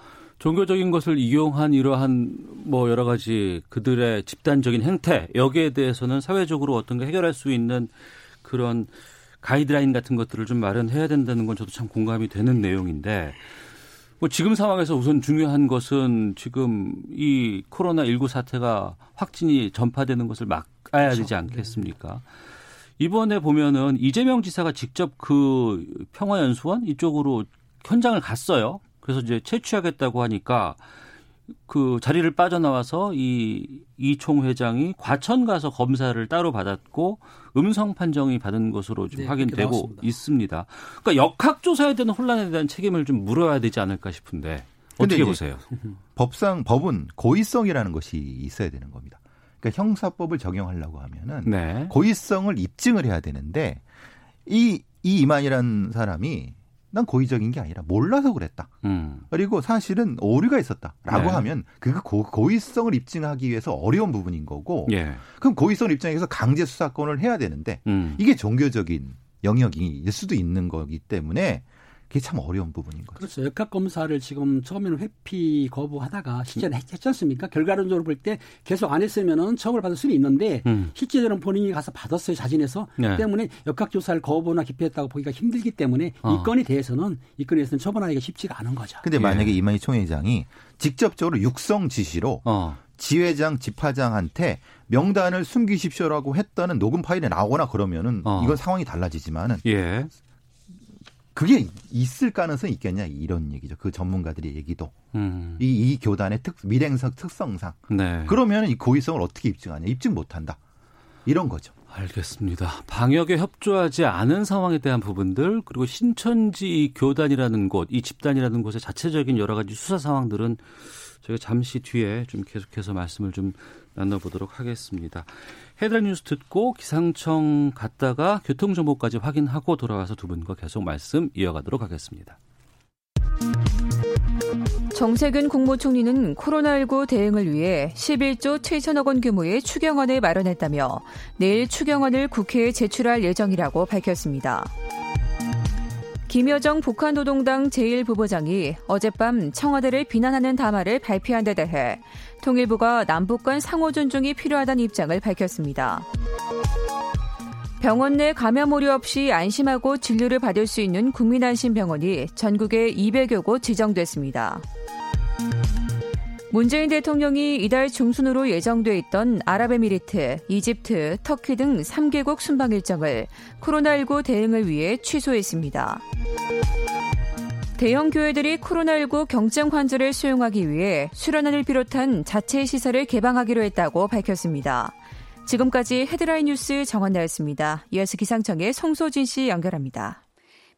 종교적인 것을 이용한 이러한 뭐 여러 가지 그들의 집단적인 행태 여기에 대해서는 사회적으로 어떤 게 해결할 수 있는 그런 가이드라인 같은 것들을 좀 마련해야 된다는 건 저도 참 공감이 되는 내용인데 뭐 지금 상황에서 우선 중요한 것은 지금 이 코로나 19 사태가 확진이 전파되는 것을 막아야 그렇죠. 되지 않겠습니까? 이번에 보면은 이재명 지사가 직접 그 평화연수원 이쪽으로 현장을 갔어요. 그래서 이제 채취하겠다고 하니까 그 자리를 빠져나와서 이 이총 회장이 과천 가서 검사를 따로 받았고 음성 판정이 받은 것으로 좀 네, 확인되고 있습니다. 그러니까 역학조사에 대한 혼란에 대한 책임을 좀 물어야 되지 않을까 싶은데 어떻게 보세요? [laughs] 법상 법은 고의성이라는 것이 있어야 되는 겁니다. 그러니까 형사법을 적용하려고 하면은 네. 고의성을 입증을 해야 되는데 이, 이 이만이라는 사람이 난 고의적인 게 아니라 몰라서 그랬다. 음. 그리고 사실은 오류가 있었다라고 네. 하면 그 고, 의성을 입증하기 위해서 어려운 부분인 거고 예. 그럼 고의성을 입증해서 강제 수사권을 해야 되는데 음. 이게 종교적인 영역일 수도 있는 거기 때문에 그게 참 어려운 부분인 거죠. 그렇죠. 역학 검사를 지금 처음에는 회피 거부하다가 실제는 했지 않습니까? 결과론적으로 볼 때 계속 안 했으면은 처벌 받을 수는 있는데 음. 실제로는 본인이 가서 받았어요 자진해서 네. 때문에 역학 조사를 거부나 기피했다고 보기가 힘들기 때문에 어. 이 건에 대해서는 이 건에 대해서는 처벌하기가 쉽지가 않은 거죠. 근데 만약에 예. 이만희 총회장이 직접적으로 육성 지시로 어. 지회장, 집화장한테 명단을 숨기십시오라고 했다는 녹음 파일이 나오거나 그러면은 어. 이건 상황이 달라지지만은 예. 그게 있을 가능성이 있겠냐 이런 얘기죠. 그 전문가들의 얘기도 음. 이, 이 교단의 특 밀행성 특성상 네. 그러면 이 고의성을 어떻게 입증하냐 입증 못한다 이런 거죠. 알겠습니다. 방역에 협조하지 않은 상황에 대한 부분들 그리고 신천지 교단이라는 곳, 이 집단이라는 곳의 자체적인 여러 가지 수사 상황들은 저희가 잠시 뒤에 좀 계속해서 말씀을 좀 나눠보도록 하겠습니다. 헤드라인 뉴스 듣고 기상청 갔다가 교통정보까지 확인하고 돌아와서 두 분과 계속 말씀 이어가도록 하겠습니다. 정세균 국무총리는 코로나19 대응을 위해 11조 7천억 원 규모의 추경안을 마련했다며 내일 추경안을 국회에 제출할 예정이라고 밝혔습니다. 김여정 북한노동당 제1부부장이 어젯밤 청와대를 비난하는 담화를 발표한 데 대해 통일부가 남북 간 상호 존중이 필요하다는 입장을 밝혔습니다. 병원 내 감염 오류 없이 안심하고 진료를 받을 수 있는 국민안심병원이 전국에 200여 곳 지정됐습니다. 문재인 대통령이 이달 중순으로 예정돼 있던 아랍에미리트, 이집트, 터키 등 3개국 순방 일정을 코로나19 대응을 위해 취소했습니다. 대형 교회들이 코로나19 경증 환자를 수용하기 위해 수련원을 비롯한 자체 시설을 개방하기로 했다고 밝혔습니다. 지금까지 헤드라인 뉴스 정원나였습니다. 이어서 기상청의 송소진 씨 연결합니다.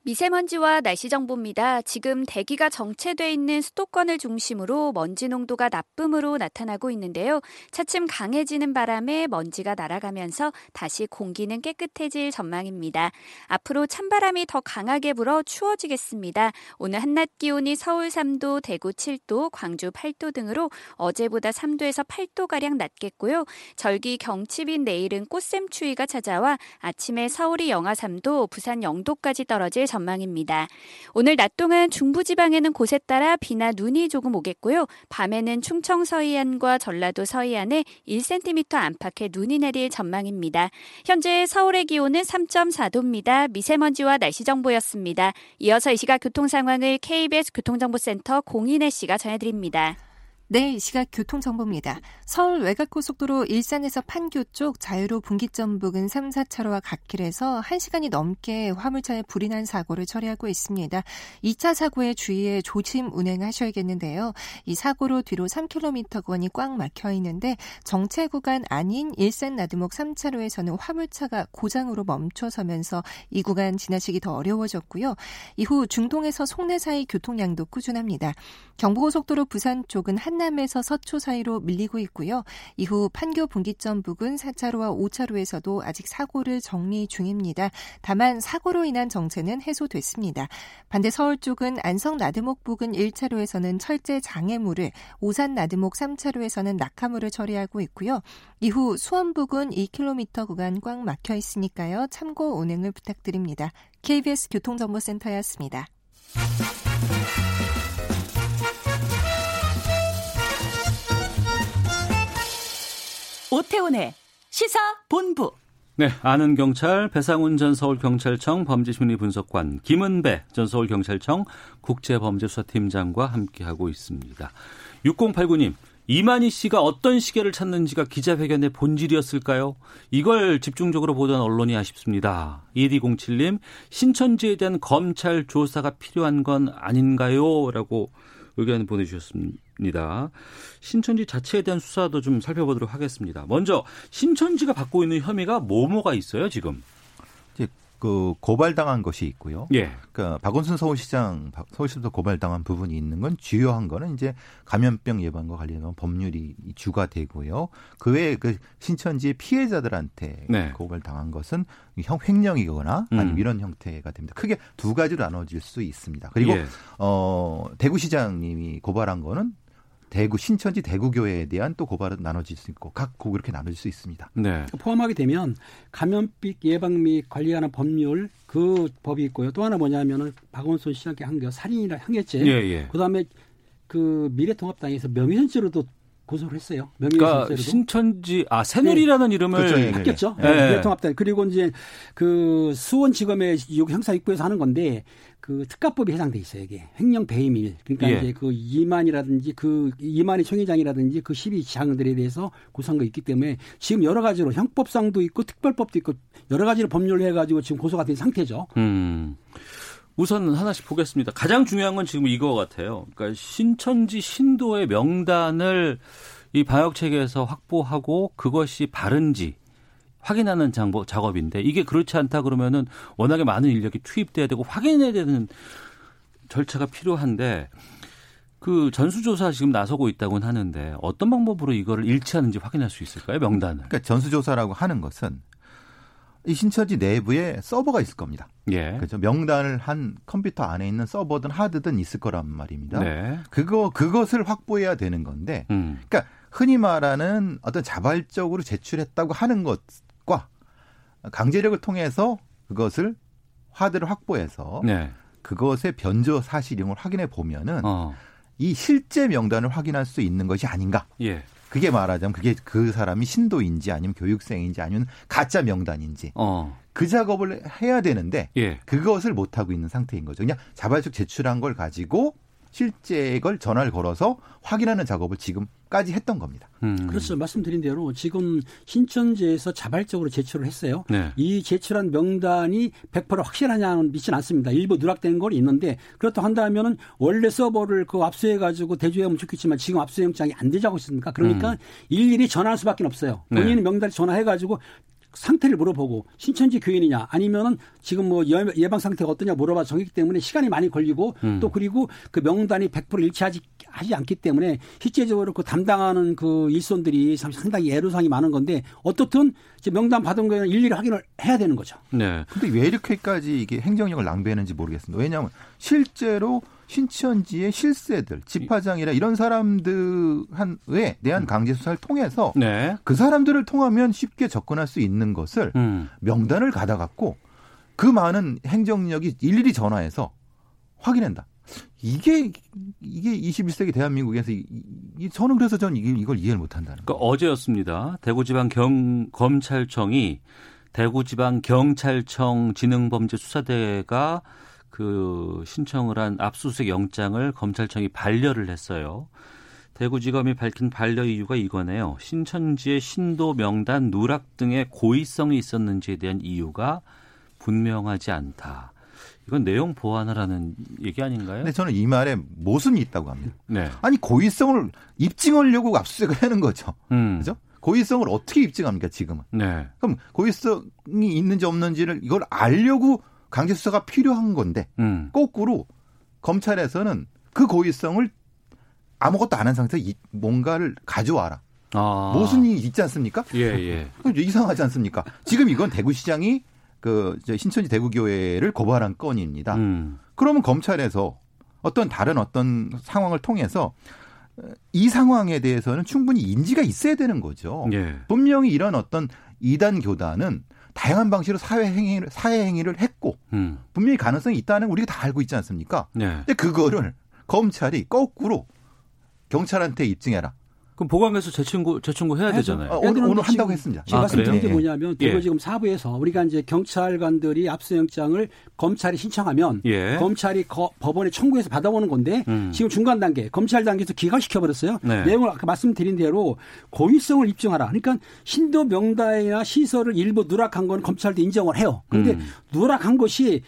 미세먼지와 날씨 정보입니다. 지금 대기가 정체돼 있는 수도권을 중심으로 먼지 농도가 나쁨으로 나타나고 있는데요. 차츰 강해지는 바람에 먼지가 날아가면서 다시 공기는 깨끗해질 전망입니다. 앞으로 찬바람이 더 강하게 불어 추워지겠습니다. 오늘 한낮 기온이 서울 3도, 대구 7도, 광주 8도 등으로 어제보다 3도에서 8도가량 낮겠고요. 절기 경칩인 내일은 꽃샘추위가 찾아와 아침에 서울이 영하 3도, 부산 0도까지 떨어질 전망입니다. 전망입니다. 오늘 낮 동안 중부지방에는 곳에 따라 비나 눈이 조금 오겠고요. 밤에는 충청 서해안과 전라도 서해안에 1cm 안팎의 눈이 내릴 전망입니다. 현재 서울의 기온은 3.4도입니다. 미세먼지와 날씨 정보였습니다. 이어서 이 시각 교통 상황을 KBS 교통정보센터 공인혜 씨가 전해드립니다. 네, 이 시각 교통정보입니다. 서울 외곽고속도로 일산에서 판교 쪽 자유로 분기점 부근 3, 4차로와 갓길에서 1시간이 넘게 화물차에 불이 난 사고를 처리하고 있습니다. 2차 사고에 주의해 조심 운행하셔야겠는데요. 이 사고로 뒤로 3km 구간이 꽉 막혀 있는데 정체 구간 아닌 일산 나두목 3차로에서는 화물차가 고장으로 멈춰서면서 이 구간 지나치기 더 어려워졌고요. 이후 중동에서 송내 사이 교통량도 꾸준합니다. 경부고속도로 부산 쪽은 한 한남에서 서초 사이로 밀리고 있고요. 이후 판교 분기점 부근 4차로와 5차로에서도 아직 사고를 정리 중입니다. 다만 사고로 인한 정체는 해소됐습니다. 반대 서울 쪽은 안성 나드목 부근 1차로에서는 철제 장애물을, 오산 나드목 3차로에서는 낙하물을 처리하고 있고요. 이후 수원 부근 2km 구간 꽉 막혀 있으니까요. 참고 운행을 부탁드립니다. KBS 교통정보센터였습니다. 오태훈의 시사 본부. 네, 아는 경찰 배상훈 전 서울경찰청 범죄심리분석관 김은배 전 서울경찰청 국제범죄수사팀장과 함께하고 있습니다. 6089님, 이만희 씨가 어떤 시계를 찾는지가 기자회견의 본질이었을까요? 이걸 집중적으로 보던 언론이 아쉽습니다. 1207님, 신천지에 대한 검찰 조사가 필요한 건 아닌가요? 라고 의견 보내주셨습니다. 있습니다. 신천지 자체에 대한 수사도 좀 살펴보도록 하겠습니다. 먼저 신천지가 받고 있는 혐의가 뭐뭐가 있어요, 지금? 그 고발당한 것이 있고요. 예. 그러니까 박원순 서울시장 서울시도 고발당한 부분이 있는 건 주요한 거는 이제 감염병 예방과 관련한 법률이 주가 되고요. 그 외에 그 신천지 피해자들한테 네. 고발당한 것은 형 횡령이거나 아니면 음. 이런 형태가 됩니다. 크게 두 가지로 나눠질 수 있습니다. 그리고 예. 어 대구시장님이 고발한 거는 대구 신천지 대구교회에 대한 또 고발은 나눠질 수 있고 각 고 그렇게 나눠질 수 있습니다. 네. 포함하게 되면 감염병 예방 및 관리하는 법률 그 법이 있고요. 또 하나 뭐냐면은 박원순 씨한테 한게 살인이라 향했제. 예, 예. 그다음에 그 미래통합당에서 명의선죄로도 고소를 했어요. 그러니까 신천지 아 새누리라는 네. 이름을 그렇죠. 예, 바뀌었죠. 네. 네. 미래통합당 그리고 이제 그 수원지검의 형사 입구에서 하는 건데 그 특가법이 해당돼 있어요. 이게 횡령 배임일. 그러니까 예. 이제 그 이만이라든지 그 이만희 총회장이라든지 그 12장들에 대해서 고소한 거 있기 때문에 지금 여러 가지로 형법상도 있고 특별법도 있고 여러 가지로 법률을 해가지고 지금 고소가 된 상태죠. 음. 우선 하나씩 보겠습니다. 가장 중요한 건 지금 이거 같아요. 그러니까 신천지 신도의 명단을 이 방역 체계에서 확보하고 그것이 바른지 확인하는 장보, 작업인데 이게 그렇지 않다 그러면은 워낙에 많은 인력이 투입돼야 되고 확인해야 되는 절차가 필요한데 그 전수조사 지금 나서고 있다고는 하는데 어떤 방법으로 이거를 일치하는지 확인할 수 있을까요? 명단을. 그러니까 전수조사라고 하는 것은 이 신천지 내부에 서버가 있을 겁니다. 예. 그렇죠. 명단을 한 컴퓨터 안에 있는 서버든 하드든 있을 거란 말입니다. 네. 그거 그것을 확보해야 되는 건데, 음. 그러니까 흔히 말하는 어떤 자발적으로 제출했다고 하는 것 강제력을 통해서 그것을 화드를 확보해서 네. 그것의 변조 사실임을 확인해 보면은 어. 이 실제 명단을 확인할 수 있는 것이 아닌가. 예. 그게 말하자면 그게 그 사람이 신도인지 아니면 교육생인지 아니면 가짜 명단인지 어. 그 작업을 해야 되는데 예. 그것을 못 하고 있는 상태인 거죠. 그냥 자발적 제출한 걸 가지고 실제 걸 전화를 걸어서 확인하는 작업을 지금 까지 했던 겁니다. 음. 그렇죠. 말씀드린 대로 지금 신천지에서 자발적으로 제출을 했어요. 네. 이 제출한 명단이 100% 확실하냐는 믿지는 않습니다. 일부 누락된 걸 있는데 그렇다고 한다면은 원래 서버를 그 압수해 가지고 대조하면 좋겠지만 지금 압수영장이 안 되자고 있습니까? 그러니까 음. 일일이 전화할 수밖에 없어요. 본인 네. 명단을 전화해 가지고 상태를 물어보고 신천지 교인이냐 아니면은 지금 뭐 예방 상태가 어떠냐 물어봐 정했기 때문에 시간이 많이 걸리고 음. 또 그리고 그 명단이 100% 일치하지 하지 않기 때문에 실제적으로 그 담당하는 그 일손들이 상당히 애로사항이 많은 건데 어떻든 이제 명단 받은 거는 일일이 확인을 해야 되는 거죠. 네. 근데 왜 이렇게까지 이게 행정력을 낭비했는지 모르겠습니다. 왜냐하면 실제로 신천지의 실세들, 집화장이라 이런 사람들에 대한 음. 강제 수사를 통해서 네. 그 사람들을 통하면 쉽게 접근할 수 있는 것을 음. 명단을 가다갖고 그 많은 행정력이 일일이 전화해서 확인한다. 이게 이게 21세기 대한민국에서 이, 이, 저는 그래서 저는 이걸 이해를 못한다는 그러니까 어제였습니다. 대구지방 경 검찰청이 대구지방 경찰청 지능범죄수사대가 그 신청을 한 압수수색 영장을 검찰청이 반려를 했어요. 대구지검이 밝힌 반려 이유가 이거네요. 신천지의 신도 명단 누락 등의 고의성이 있었는지에 대한 이유가 분명하지 않다. 이건 내용 보완하라는 얘기 아닌가요? 네, 저는 이 말에 모순이 있다고 합니다. 네. 아니 고의성을 입증하려고 압수수색을 하는 거죠. 음. 그죠? 고의성을 어떻게 입증합니까 지금은? 네. 그럼 고의성이 있는지 없는지를 이걸 알려고 강제 수사가 필요한 건데 음. 거꾸로 검찰에서는 그 고의성을 아무것도 안 한 상태에서 뭔가를 가져와라. 아. 모순이 있지 않습니까? 예, 예. [laughs] 이상하지 않습니까? 지금 이건 대구시장이 그 신천지 대구교회를 고발한 건입니다. 음. 그러면 검찰에서 어떤 다른 어떤 상황을 통해서 이 상황에 대해서는 충분히 인지가 있어야 되는 거죠. 예. 분명히 이런 어떤 이단 교단은 다양한 방식으로 사회 행위를 사회 행위를 했고 음. 분명히 가능성이 있다는 우리가 다 알고 있지 않습니까? 네. 근데 그거를 검찰이 거꾸로 경찰한테 입증해라. 그럼 보강해서 재청구 재청구 해야 되잖아요. 아, 오늘 오늘 한다고 했습니다. 제가 아, 말씀드린 게 뭐냐면 대구 예. 지금 사부에서 우리가 이제 경찰관들이 압수영장을 검찰이 신청하면 예. 검찰이 거, 법원에 청구해서 받아오는 건데 음. 지금 중간 단계 검찰 단계에서 기각시켜 버렸어요. 네. 내용을 아까 말씀드린 대로 고의성을 입증하라. 그러니까 신도 명단이나 시설을 일부 누락한 건 검찰도 인정을 해요. 그런데 음. 누락한 것이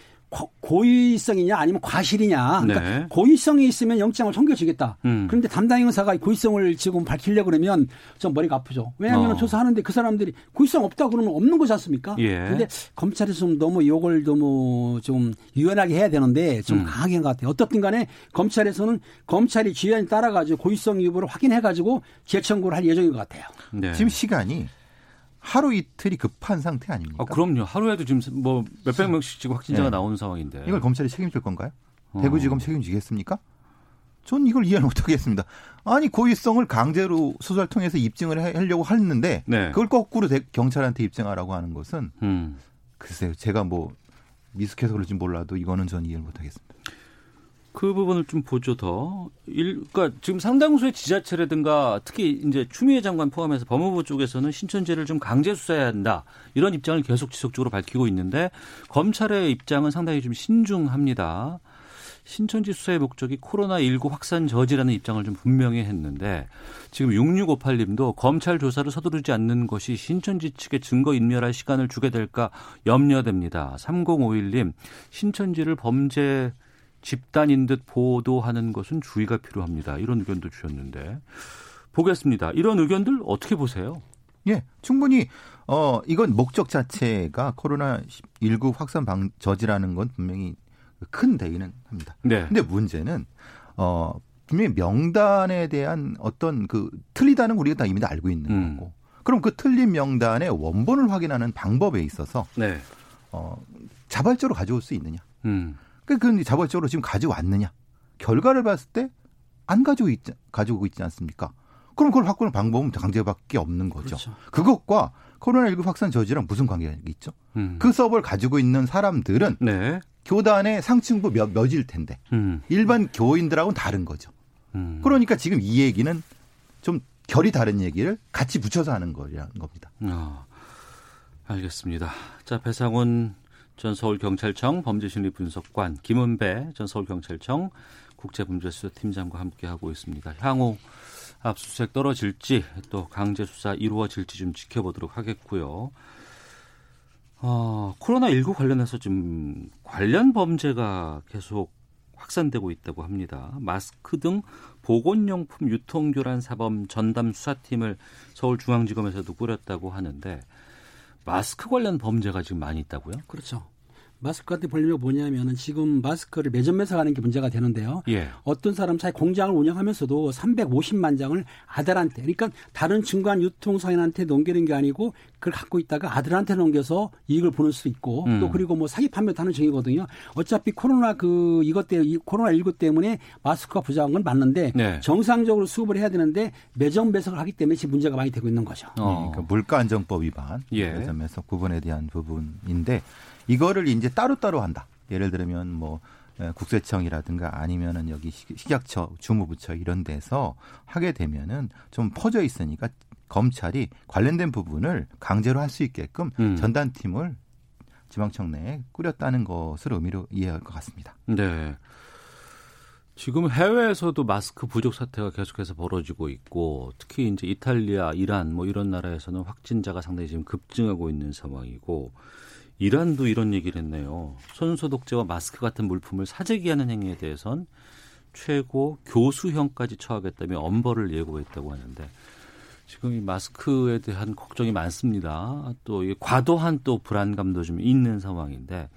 고의성이냐 아니면 과실이냐. 그러니까 네. 고의성이 있으면 영장을 청겨주겠다. 음. 그런데 담당 형사가 고의성을 지금 밝히려 고 그러면 좀 머리가 아프죠. 왜냐하면 어. 조사하는데 그 사람들이 고의성 없다 그러면 없는 거지 않습니까? 예. 근데 검찰이 좀 너무 욕을 너무 좀 유연하게 해야 되는데 좀 음. 강하게 한 것 같아요. 어떻든 간에 검찰에서는 검찰이 지휘에 따라 가지고 고의성 여부를 확인해 가지고 재청구를 할 예정인 것 같아요. 네. 지금 시간이 하루 이틀이 급한 상태 아닙니까? 아, 그럼요. 하루에도 지금 뭐 몇백 명씩 지금 확진자가 네. 나오는 상황인데. 이걸 검찰이 책임질 건가요? 어. 대구지검 책임지겠습니까? 전 이걸 이해 못하겠습니다. 아니 고의성을 강제로 수사를 통해서 입증을 하려고 했는데 네. 그걸 거꾸로 경찰한테 입증하라고 하는 것은 음. 글쎄요. 제가 뭐 미숙해서 그럴지 몰라도 이거는 전 이해를 못하겠습니다. 그 부분을 좀 보죠 더. 일, 그러니까 지금 상당수의 지자체라든가 특히 이제 추미애 장관 포함해서 법무부 쪽에서는 신천지를 좀 강제 수사해야 한다 이런 입장을 계속 지속적으로 밝히고 있는데 검찰의 입장은 상당히 좀 신중합니다. 신천지 수사의 목적이 코로나19 확산 저지라는 입장을 좀 분명히 했는데 지금 6658님도 검찰 조사를 서두르지 않는 것이 신천지 측에 증거 인멸할 시간을 주게 될까 염려됩니다. 3051님 신천지를 범죄 집단인 듯 보도하는 것은 주의가 필요합니다. 이런 의견도 주셨는데 보겠습니다. 이런 의견들 어떻게 보세요? 예, 충분히 어 이건 목적 자체가 코로나 19 확산 방 저지라는 건 분명히 큰 대의는 합니다. 네. 근데 문제는 어 분명히 명단에 대한 어떤 그 틀리다는 우리가 다 이미 다 알고 있는 음. 거고. 그럼 그 틀린 명단의 원본을 확인하는 방법에 있어서 네. 어 자발적으로 가져올 수 있느냐? 음. 그 자발적으로 지금 가져왔느냐? 결과를 봤을 때 안 가지고 있지, 가지고 있지 않습니까? 그럼 그걸 바꾸는 방법은 강제밖에 없는 거죠. 그렇죠. 그것과 코로나19 확산 저지랑 무슨 관계가 있죠? 음. 그 서버를 가지고 있는 사람들은 네. 교단의 상층부 몇, 몇일 텐데 음. 일반 교인들하고는 다른 거죠. 음. 그러니까 지금 이 얘기는 좀 결이 다른 얘기를 같이 붙여서 하는 거라는 겁니다. 아, 알겠습니다. 자, 배상훈 전 서울경찰청 범죄심리 분석관 김은배 전 서울경찰청 국제범죄수사 팀장과 함께 하고 있습니다. 향후 압수수색 떨어질지 또 강제 수사 이루어질지 좀 지켜보도록 하겠고요. 어, 코로나 19 관련해서 좀 관련 범죄가 계속 확산되고 있다고 합니다. 마스크 등 보건용품 유통교란 사범 전담 수사팀을 서울중앙지검에서도 꾸렸다고 하는데 마스크 관련 범죄가 지금 많이 있다고요? 그렇죠. 마스크 같은 벌리가 뭐냐면은 지금 마스크를 매점에서 하는 게 문제가 되는데요. 예. 어떤 사람 차에 공장을 운영하면서도 350만 장을 아들한테 그러니까 다른 중간 유통사인한테 넘기는 게 아니고 그걸 갖고 있다가 아들한테 넘겨서 이익을 보는 수도 있고 음. 또 그리고 뭐 사기 판매도 하는 중이거든요. 어차피 코로나 그 이것 때문에 코로나 19 때문에 마스크가 부족한 건 맞는데 네. 정상적으로 수급을 해야 되는데 매점 배석을 하기 때문에 지금 문제가 많이 되고 있는 거죠. 어. 그러니까 물가 안정법 위반 예. 매점에서 구분에 대한 부분인데 이거를 이제 따로따로 한다. 예를 들면 뭐 국세청이라든가 아니면은 여기 식약처, 주무부처 이런 데서 하게 되면은 좀 퍼져 있으니까 검찰이 관련된 부분을 강제로 할 수 있게끔 음. 전단팀을 지방청 내에 꾸렸다는 것을 의미로 이해할 것 같습니다. 네. 지금 해외에서도 마스크 부족 사태가 계속해서 벌어지고 있고 특히 이제 이탈리아, 이란 뭐 이런 나라에서는 확진자가 상당히 지금 급증하고 있는 상황이고 이란도 이런 얘기를 했네요. 손소독제와 마스크 같은 물품을 사재기하는 행위에 대해선 최고 교수형까지 처하겠다며 엄벌을 예고했다고 하는데 지금 이 마스크에 대한 걱정이 많습니다. 또 과도한 또 불안감도 좀 있는 상황인데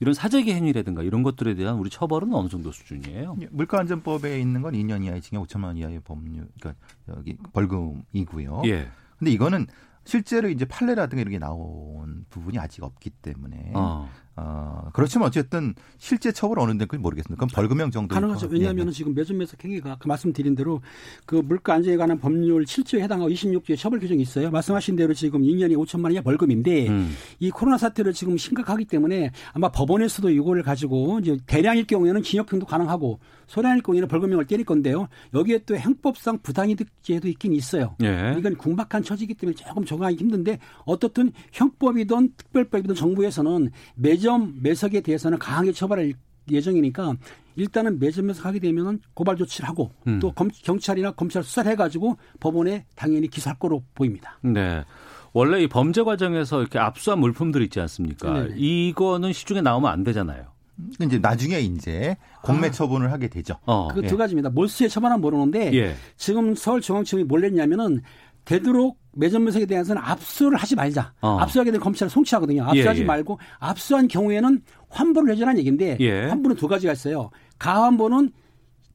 이런 사재기 행위라든가 이런 것들에 대한 우리 처벌은 어느 정도 수준이에요? 예, 물가안전법에 있는 건 2년 이하의 징역 5천만 원 이하의 법률, 그러니까 여기 벌금이고요. 예. 근데 이거는 실제로 이제 판례라든가 이런 게 나온 부분이 아직 없기 때문에 어. 어, 그렇지만 어쨌든 실제 처벌 어느 데인지 모르겠습니다. 그럼 벌금형 정도 가능하죠. 왜냐하면 예. 지금 매점 매석 행위가 그 말씀드린 대로 그 물가 안전에 관한 법률 7조에 해당하고 26조에 처벌 규정이 있어요. 말씀하신 대로 지금 2년이 5천만 원이 벌금인데 음. 이 코로나 사태를 지금 심각하기 때문에 아마 법원에서도 이거를 가지고 이제 대량일 경우에는 징역형도 가능하고 소량일 경우에는 벌금형을 때릴 건데요. 여기에 또 형법상 부당이득죄도 있긴 있어요. 예. 이건 궁박한 처지기 때문에 조금 적응하기 힘든데 어떻든 형법이든 특별법이든 정부에서는 매점 매점 매석에 대해서는 강하게 처벌할 예정이니까 일단은 매점 매석하게 되면은 고발 조치를 하고 음. 또 검, 경찰이나 검찰 수사를 해가지고 법원에 당연히 기소할 거로 보입니다. 네. 원래 이 범죄 과정에서 이렇게 압수한 물품들 있지 않습니까? 네네. 이거는 시중에 나오면 안 되잖아요. 이제 나중에 이제 공매 아. 처분을 하게 되죠. 어. 그두 예. 가지입니다. 몰수에 처분하면 모르는데 예. 지금 서울중앙청이 뭘 했냐면은 되도록 매점 매석에 대해서는 압수를 하지 말자. 어. 압수하게 되면 검찰을 송치하거든요. 압수하지 예, 예. 말고 압수한 경우에는 환불을 해주라는 얘기인데 예. 환불은 두 가지가 있어요. 가환불은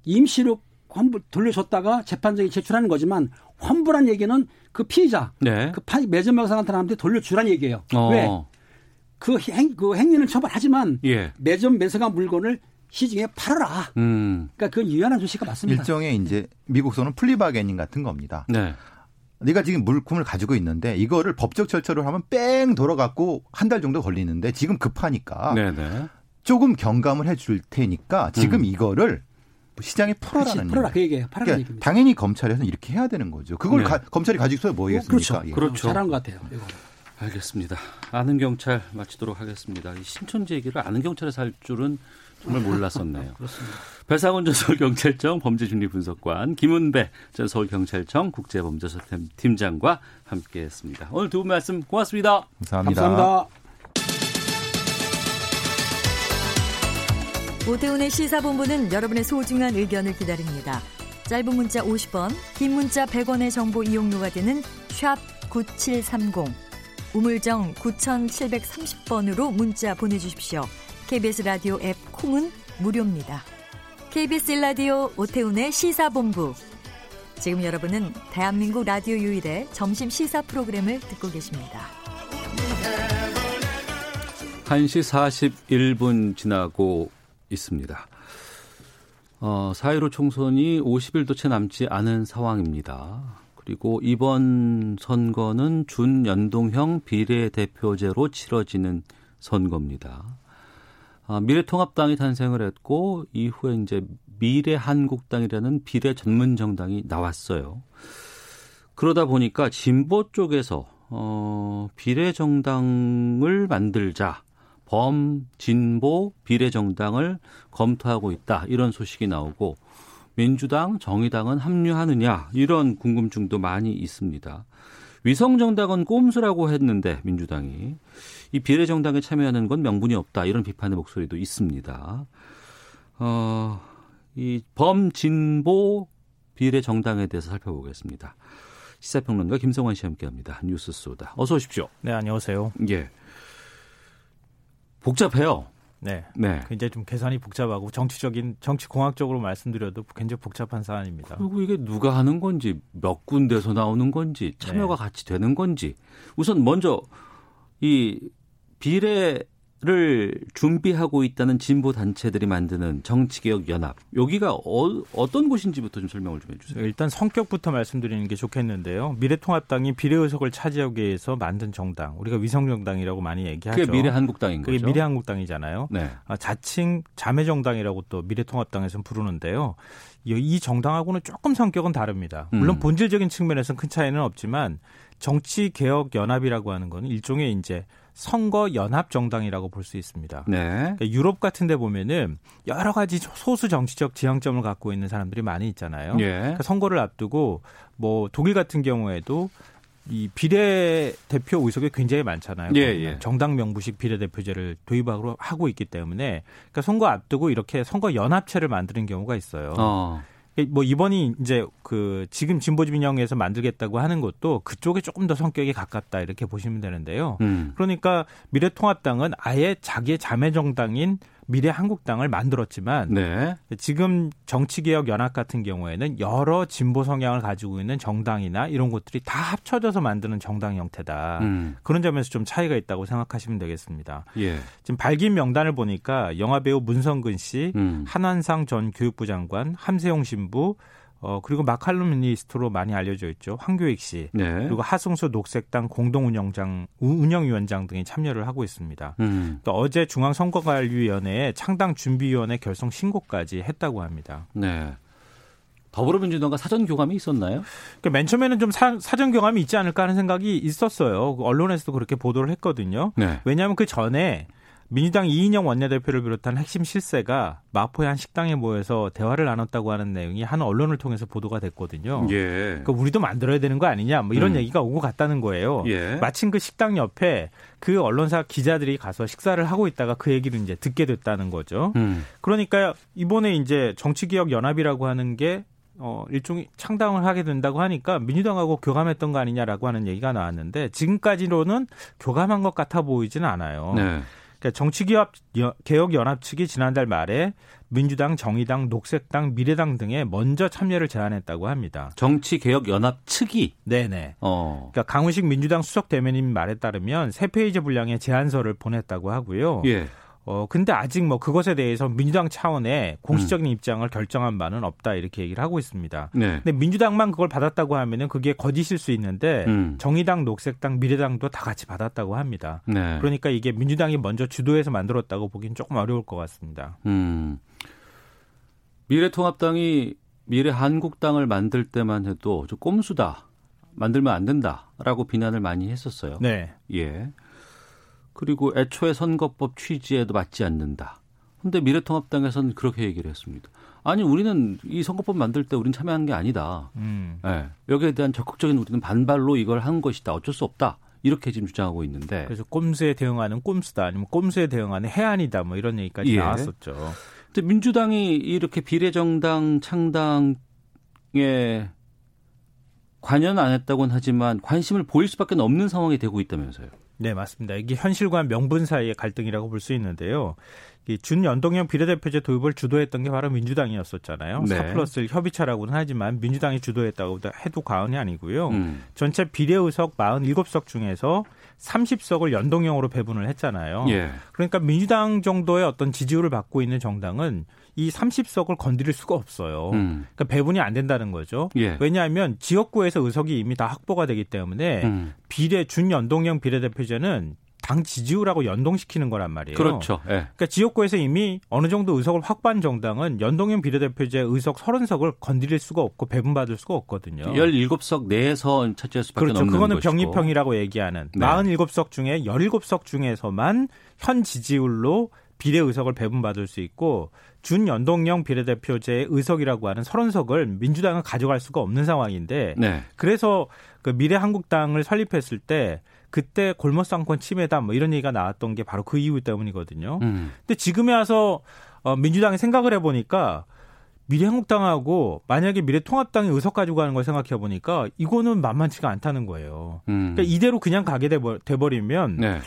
임시로 환불 돌려줬다가 재판장에 제출하는 거지만 환불한 얘기는 그 피의자, 네. 그 매점 매석한 사람한테 돌려주라는 얘기예요. 어. 왜? 그, 행, 그 행위는 처벌하지만 예. 매점 매석한 물건을 시중에 팔아라. 음. 그러니까 그건 유연한 조치가 맞습니다. 일종의 이제 미국서는 플리바게닝 같은 겁니다. 네. 네가 지금 물품을 가지고 있는데 이거를 법적 절차를 하면 뺑 돌아갖고 한 달 정도 걸리는데 지금 급하니까 네네. 네. 조금 경감을 해줄 테니까 지금 음. 이거를 시장에 풀어라는 풀어라 그 얘기예요. 그러니까 당연히 검찰에서는 이렇게 해야 되는 거죠. 그걸 네. 가, 검찰이 가지고 서야 뭐겠습니까? 그렇죠. 예. 그렇죠. 잘한 것 같아요. 이거. 알겠습니다. 아는 경찰 마치도록 하겠습니다. 이 신천지 얘기를 아는 경찰에서 할 줄은 정말 몰랐었네요. [laughs] 그렇습니다. 배상훈 전 서울경찰청 범죄심리분석관 김은배 전 서울경찰청 국제범죄수사팀장과 함께했습니다. 오늘 두 분 말씀 고맙습니다. 감사합니다. 감사합니다. 오태훈의 시사본부는 여러분의 소중한 의견을 기다립니다. 짧은 문자 50원, 긴 문자 100원의 정보 이용료가 되는 샵 9730. 우물정 9730번으로 문자 보내주십시오. KBS 라디오 앱 콩은 무료입니다. KBS 라디오 오태훈의 시사본부. 지금 여러분은 대한민국 라디오 유일의 점심 시사 프로그램을 듣고 계십니다. 1시 41분 지나고 있습니다. 어, 4.15 총선이 50일도 채 남지 않은 상황입니다. 그리고 이번 선거는 준연동형 비례대표제로 치러지는 선거입니다. 아, 미래통합당이 탄생을 했고 이후에 이제 미래한국당이라는 비례 전문 정당이 나왔어요. 그러다 보니까 진보 쪽에서 어, 비례 정당을 만들자 범 진보 비례 정당을 검토하고 있다 이런 소식이 나오고 민주당, 정의당은 합류하느냐 이런 궁금증도 많이 있습니다. 위성 정당은 꼼수라고 했는데 민주당이 이 비례정당에 참여하는 건 명분이 없다 이런 비판의 목소리도 있습니다. 어, 이 범진보 비례정당에 대해서 살펴보겠습니다. 시사평론가 김성환 씨 함께합니다. 뉴스 소다. 어서 오십시오. 네, 안녕하세요. 예. 복잡해요. 네. 네. 굉장히 좀 계산이 복잡하고 정치적인 정치 공학적으로 말씀드려도 굉장히 복잡한 사안입니다. 그리고 이게 누가 하는 건지 몇 군데서 나오는 건지 참여가 네. 같이 되는 건지 우선 먼저 이 비례 를 준비하고 있다는 진보 단체들이 만드는 정치개혁 연합 여기가 어, 떤 곳인지부터 좀 설명을 좀 해주세요. 일단 성격부터 말씀드리는 게 좋겠는데요. 미래통합당이 비례 의석을 차지하기 위해서 만든 정당, 우리가 위성 정당이라고 많이 얘기하죠. 그게 미래한국당인 거죠. 그게 미래한국당이잖아요. 네. 아, 자칭 자매 정당이라고 또 미래통합당에서는 부르는데요. 이 정당하고는 조금 성격은 다릅니다. 물론 음. 본질적인 측면에서는 큰 차이는 없지만 정치 개혁 연합이라고 하는 건 일종의 이제 선거 연합 정당이라고 볼 수 있습니다. 네. 그러니까 유럽 같은 데 보면은 여러 가지 소수 정치적 지향점을 갖고 있는 사람들이 많이 있잖아요. 예. 그러니까 선거를 앞두고 뭐 독일 같은 경우에도 이 비례대표 의석이 굉장히 많잖아요. 예, 예. 정당 명부식 비례대표제를 도입하고 하고 있기 때문에 그러니까 선거 앞두고 이렇게 선거 연합체를 만드는 경우가 있어요. 어. 뭐 이번이 이제 그 지금 진보 진영에서 만들겠다고 하는 것도 그쪽에 조금 더 성격이 가깝다 이렇게 보시면 되는데요. 음. 그러니까 미래통합당은 아예 자기의 자매 정당인 미래 한국당을 만들었지만 네. 지금 정치개혁 연합 같은 경우에는 여러 진보 성향을 가지고 있는 정당이나 이런 것들이 다 합쳐져서 만드는 정당 형태다. 음. 그런 점에서 좀 차이가 있다고 생각하시면 되겠습니다. 예. 지금 발긴 명단을 보니까 영화배우 문성근 씨, 음. 한환상 전 교육부 장관, 함세용 신부, 어, 그리고 마칼럼니스트로 많이 알려져 있죠. 황교익 씨. 네. 그리고 하승수 녹색당 공동운영장, 운영위원장 등이 참여를 하고 있습니다. 음. 또 어제 중앙선거관리위원회에 창당 준비위원회 결성 신고까지 했다고 합니다. 네. 더불어민주당과 사전 교감이 있었나요? 그러니까 맨 처음에는 좀 사, 전 교감이 있지 않을까 하는 생각이 있었어요. 언론에서도 그렇게 보도를 했거든요. 네. 왜냐하면 그 전에 민주당 이인영 원내대표를 비롯한 핵심 실세가 마포의 한 식당에 모여서 대화를 나눴다고 하는 내용이 한 언론을 통해서 보도가 됐거든요. 예. 그러니까 우리도 만들어야 되는 거 아니냐 뭐 이런 음. 얘기가 오고 갔다는 거예요. 예. 마침 그 식당 옆에 그 언론사 기자들이 가서 식사를 하고 있다가 그 얘기를 이제 듣게 됐다는 거죠. 음. 그러니까 이번에 이제 정치개혁 연합이라고 하는 게 어, 일종의 창당을 하게 된다고 하니까 민주당하고 교감했던 거 아니냐라고 하는 얘기가 나왔는데 지금까지로는 교감한 것 같아 보이지는 않아요. 네. 그러니까 정치개혁 개혁 연합 측이 지난달 말에 민주당, 정의당, 녹색당, 미래당 등에 먼저 참여를 제안했다고 합니다. 정치개혁 연합 측이 네네. 어. 그러니까 강훈식 민주당 수석 대변인 말에 따르면 세 페이지 분량의 제안서를 보냈다고 하고요. 예. 어, 근데 아직 뭐 그것에 대해서 민주당 차원의 공식적인 음. 입장을 결정한 바는 없다 이렇게 얘기를 하고 있습니다. 네. 근데 민주당만 그걸 받았다고 하면은 그게 거짓일 수 있는데 음. 정의당, 녹색당, 미래당도 다 같이 받았다고 합니다. 네. 그러니까 이게 민주당이 먼저 주도해서 만들었다고 보기는 조금 어려울 것 같습니다. 음. 미래통합당이 미래한국당을 만들 때만 해도 좀 꼼수다. 만들면 안 된다라고 비난을 많이 했었어요. 네. 예. 그리고 애초에 선거법 취지에도 맞지 않는다. 근데 미래통합당에서는 그렇게 얘기를 했습니다. 아니 우리는 이 선거법 만들 때 우린 참여한 게 아니다. 음. 네. 여기에 대한 적극적인 우리는 반발로 이걸 한 것이다. 어쩔 수 없다. 이렇게 지금 주장하고 있는데. 그래서 꼼수에 대응하는 꼼수다. 아니면 꼼수에 대응하는 해안이다. 뭐 이런 얘기까지 예. 나왔었죠. 근데 민주당이 이렇게 비례정당 창당에 관여는 안 했다고는 하지만 관심을 보일 수밖에 없는 상황이 되고 있다면서요. 네, 맞습니다. 이게 현실과 명분 사이의 갈등이라고 볼 수 있는데요. 이 준연동형 비례대표제 도입을 주도했던 게 바로 민주당이었었잖아요. 네. 4 플러스 협의체라고는 하지만 민주당이 주도했다고 해도 과언이 아니고요. 음. 전체 비례의석 47석 중에서 30석을 연동형으로 배분을 했잖아요. 예. 그러니까 민주당 정도의 어떤 지지율을 받고 있는 정당은 이 30석을 건드릴 수가 없어요. 음. 그러니까 배분이 안 된다는 거죠. 예. 왜냐하면 지역구에서 의석이 이미 다 확보가 되기 때문에 음. 비례 준연동형 비례대표제는 당 지지율하고 연동시키는 거란 말이에요. 그렇죠. 예. 그러니까 지역구에서 이미 어느 정도 의석을 확보한 정당은 연동형 비례대표제 의석 30석을 건드릴 수가 없고 배분받을 수가 없거든요. 17석 내에서 차지할 수밖에 그렇죠. 없는 그거는 병립형이라고 얘기하는 네. 47석 중에 17석 중에서만 현 지지율로 비례 의석을 배분받을 수 있고 준연동형 비례대표제의 의석이라고 하는 30석을 민주당은 가져갈 수가 없는 상황인데 네. 그래서 그 미래한국당을 설립했을 때 그때 골머상권 침해다 뭐 이런 얘기가 나왔던 게 바로 그 이유 때문이거든요. 음. 근데 지금에 와서 어, 민주당이 생각을 해 보니까 미래한국당하고 만약에 미래통합당이 의석 가지고 가는 걸 생각해 보니까 이거는 만만치가 않다는 거예요. 음. 그러니까 이대로 그냥 가게 돼버리면 네.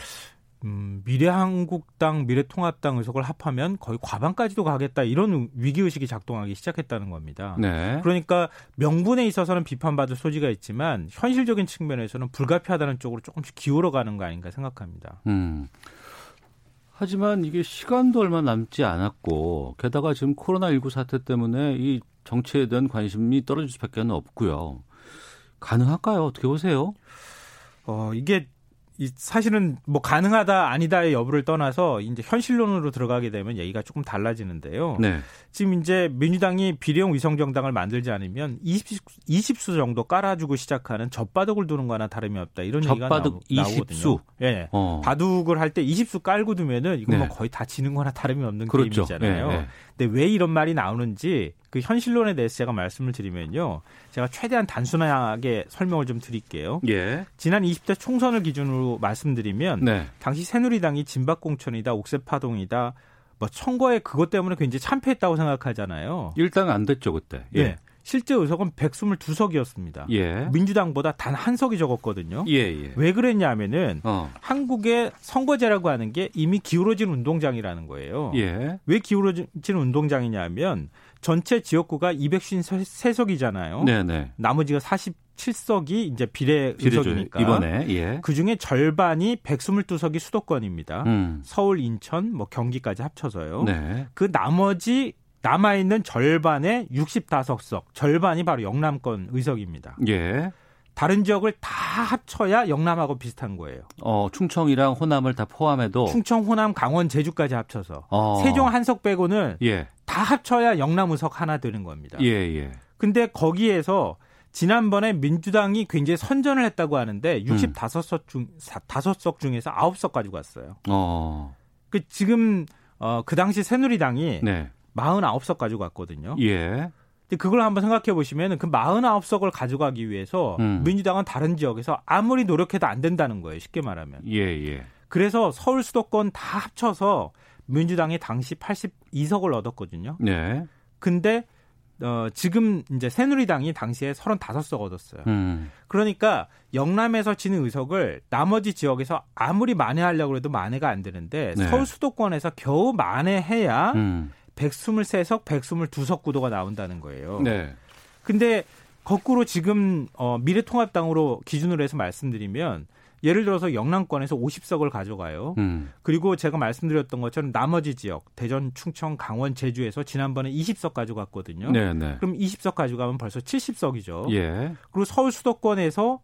음, 미래한국당, 미래통합당 의석을 합하면 거의 과반까지도 가겠다 이런 위기의식이 작동하기 시작했다는 겁니다. 네. 그러니까 명분에 있어서는 비판받을 소지가 있지만 현실적인 측면에서는 불가피하다는 쪽으로 조금씩 기울어가는 거 아닌가 생각합니다. 음. 하지만 이게 시간도 얼마 남지 않았고 게다가 지금 코로나19 사태 때문에 이 정치에 대한 관심이 떨어질 수밖에 없고요. 가능할까요? 어떻게 보세요? 어, 이게 이 사실은 뭐 가능하다 아니다의 여부를 떠나서 이제 현실론으로 들어가게 되면 얘기가 조금 달라지는데요. 네. 지금 이제 민주당이 비례형 위성정당을 만들지 않으면 20, 20수 정도 깔아주고 시작하는 젖바둑을 두는 거나 다름이 없다 이런 얘기가 나오, 20수. 예. 네. 어. 바둑을 할 때 20수 깔고 두면은 이건 뭐 네. 뭐 거의 다 지는 거나 다름이 없는 그렇죠. 게임이잖아요. 네. 네. 근데 왜 이런 말이 나오는지 그 현실론에 대해서 제가 말씀을 드리면요. 제가 최대한 단순하게 설명을 좀 드릴게요. 예. 지난 20대 총선을 기준으로 말씀드리면 네. 당시 새누리당이 진박공천이다, 옥새파동이다, 뭐 청거에 그것 때문에 굉장히 참패했다고 생각하잖아요. 일단 안 됐죠 그때. 예. 예. 실제 의석은 122석이었습니다. 예. 민주당보다 단 한 석이 적었거든요. 예, 예. 왜 그랬냐면은 어. 한국의 선거제라고 하는 게 이미 기울어진 운동장이라는 거예요. 예. 왜 기울어진 운동장이냐면 전체 지역구가 253석이잖아요. 네네. 나머지가 47석이 이제 비례 의석이니까 이번에 예. 그 중에 절반이 122석이 수도권입니다. 음. 서울, 인천, 뭐 경기까지 합쳐서요. 네. 그 나머지 남아 있는 절반의 65석, 절반이 바로 영남권 의석입니다. 예. 다른 지역을 다 합쳐야 영남하고 비슷한 거예요. 어, 충청이랑 호남을 다 포함해도 충청, 호남, 강원, 제주까지 합쳐서 어. 세종 한석 빼고는 예. 다 합쳐야 영남 의석 하나 되는 겁니다. 예, 예. 근데 거기에서 지난번에 민주당이 굉장히 선전을 했다고 하는데 65석 중 5석 중에서 9석 가지고 갔어요. 어. 그 지금 어, 그 당시 새누리당이 네. 49석 가지고 갔거든요. 예. 근데 그걸 한번 생각해 보시면 그 49석을 가져가기 위해서 음. 민주당은 다른 지역에서 아무리 노력해도 안 된다는 거예요. 쉽게 말하면. 예, 예. 그래서 서울 수도권 다 합쳐서 민주당이 당시 82석을 얻었거든요. 네. 근데 어, 지금 이제 새누리당이 당시에 35석 얻었어요. 음. 그러니까 영남에서 지는 의석을 나머지 지역에서 아무리 만회하려고 해도 만회가 안 되는데 네. 서울 수도권에서 겨우 만회해야 음. 123석, 122석 구도가 나온다는 거예요. 네. 근데 거꾸로 지금 어, 미래통합당으로 기준으로 해서 말씀드리면 예를 들어서 영남권에서 50석을 가져가요. 음. 그리고 제가 말씀드렸던 것처럼 나머지 지역 대전, 충청, 강원, 제주에서 지난번에 20석 가져갔거든요. 네네. 네. 그럼 20석 가져가면 벌써 70석이죠. 예. 그리고 서울 수도권에서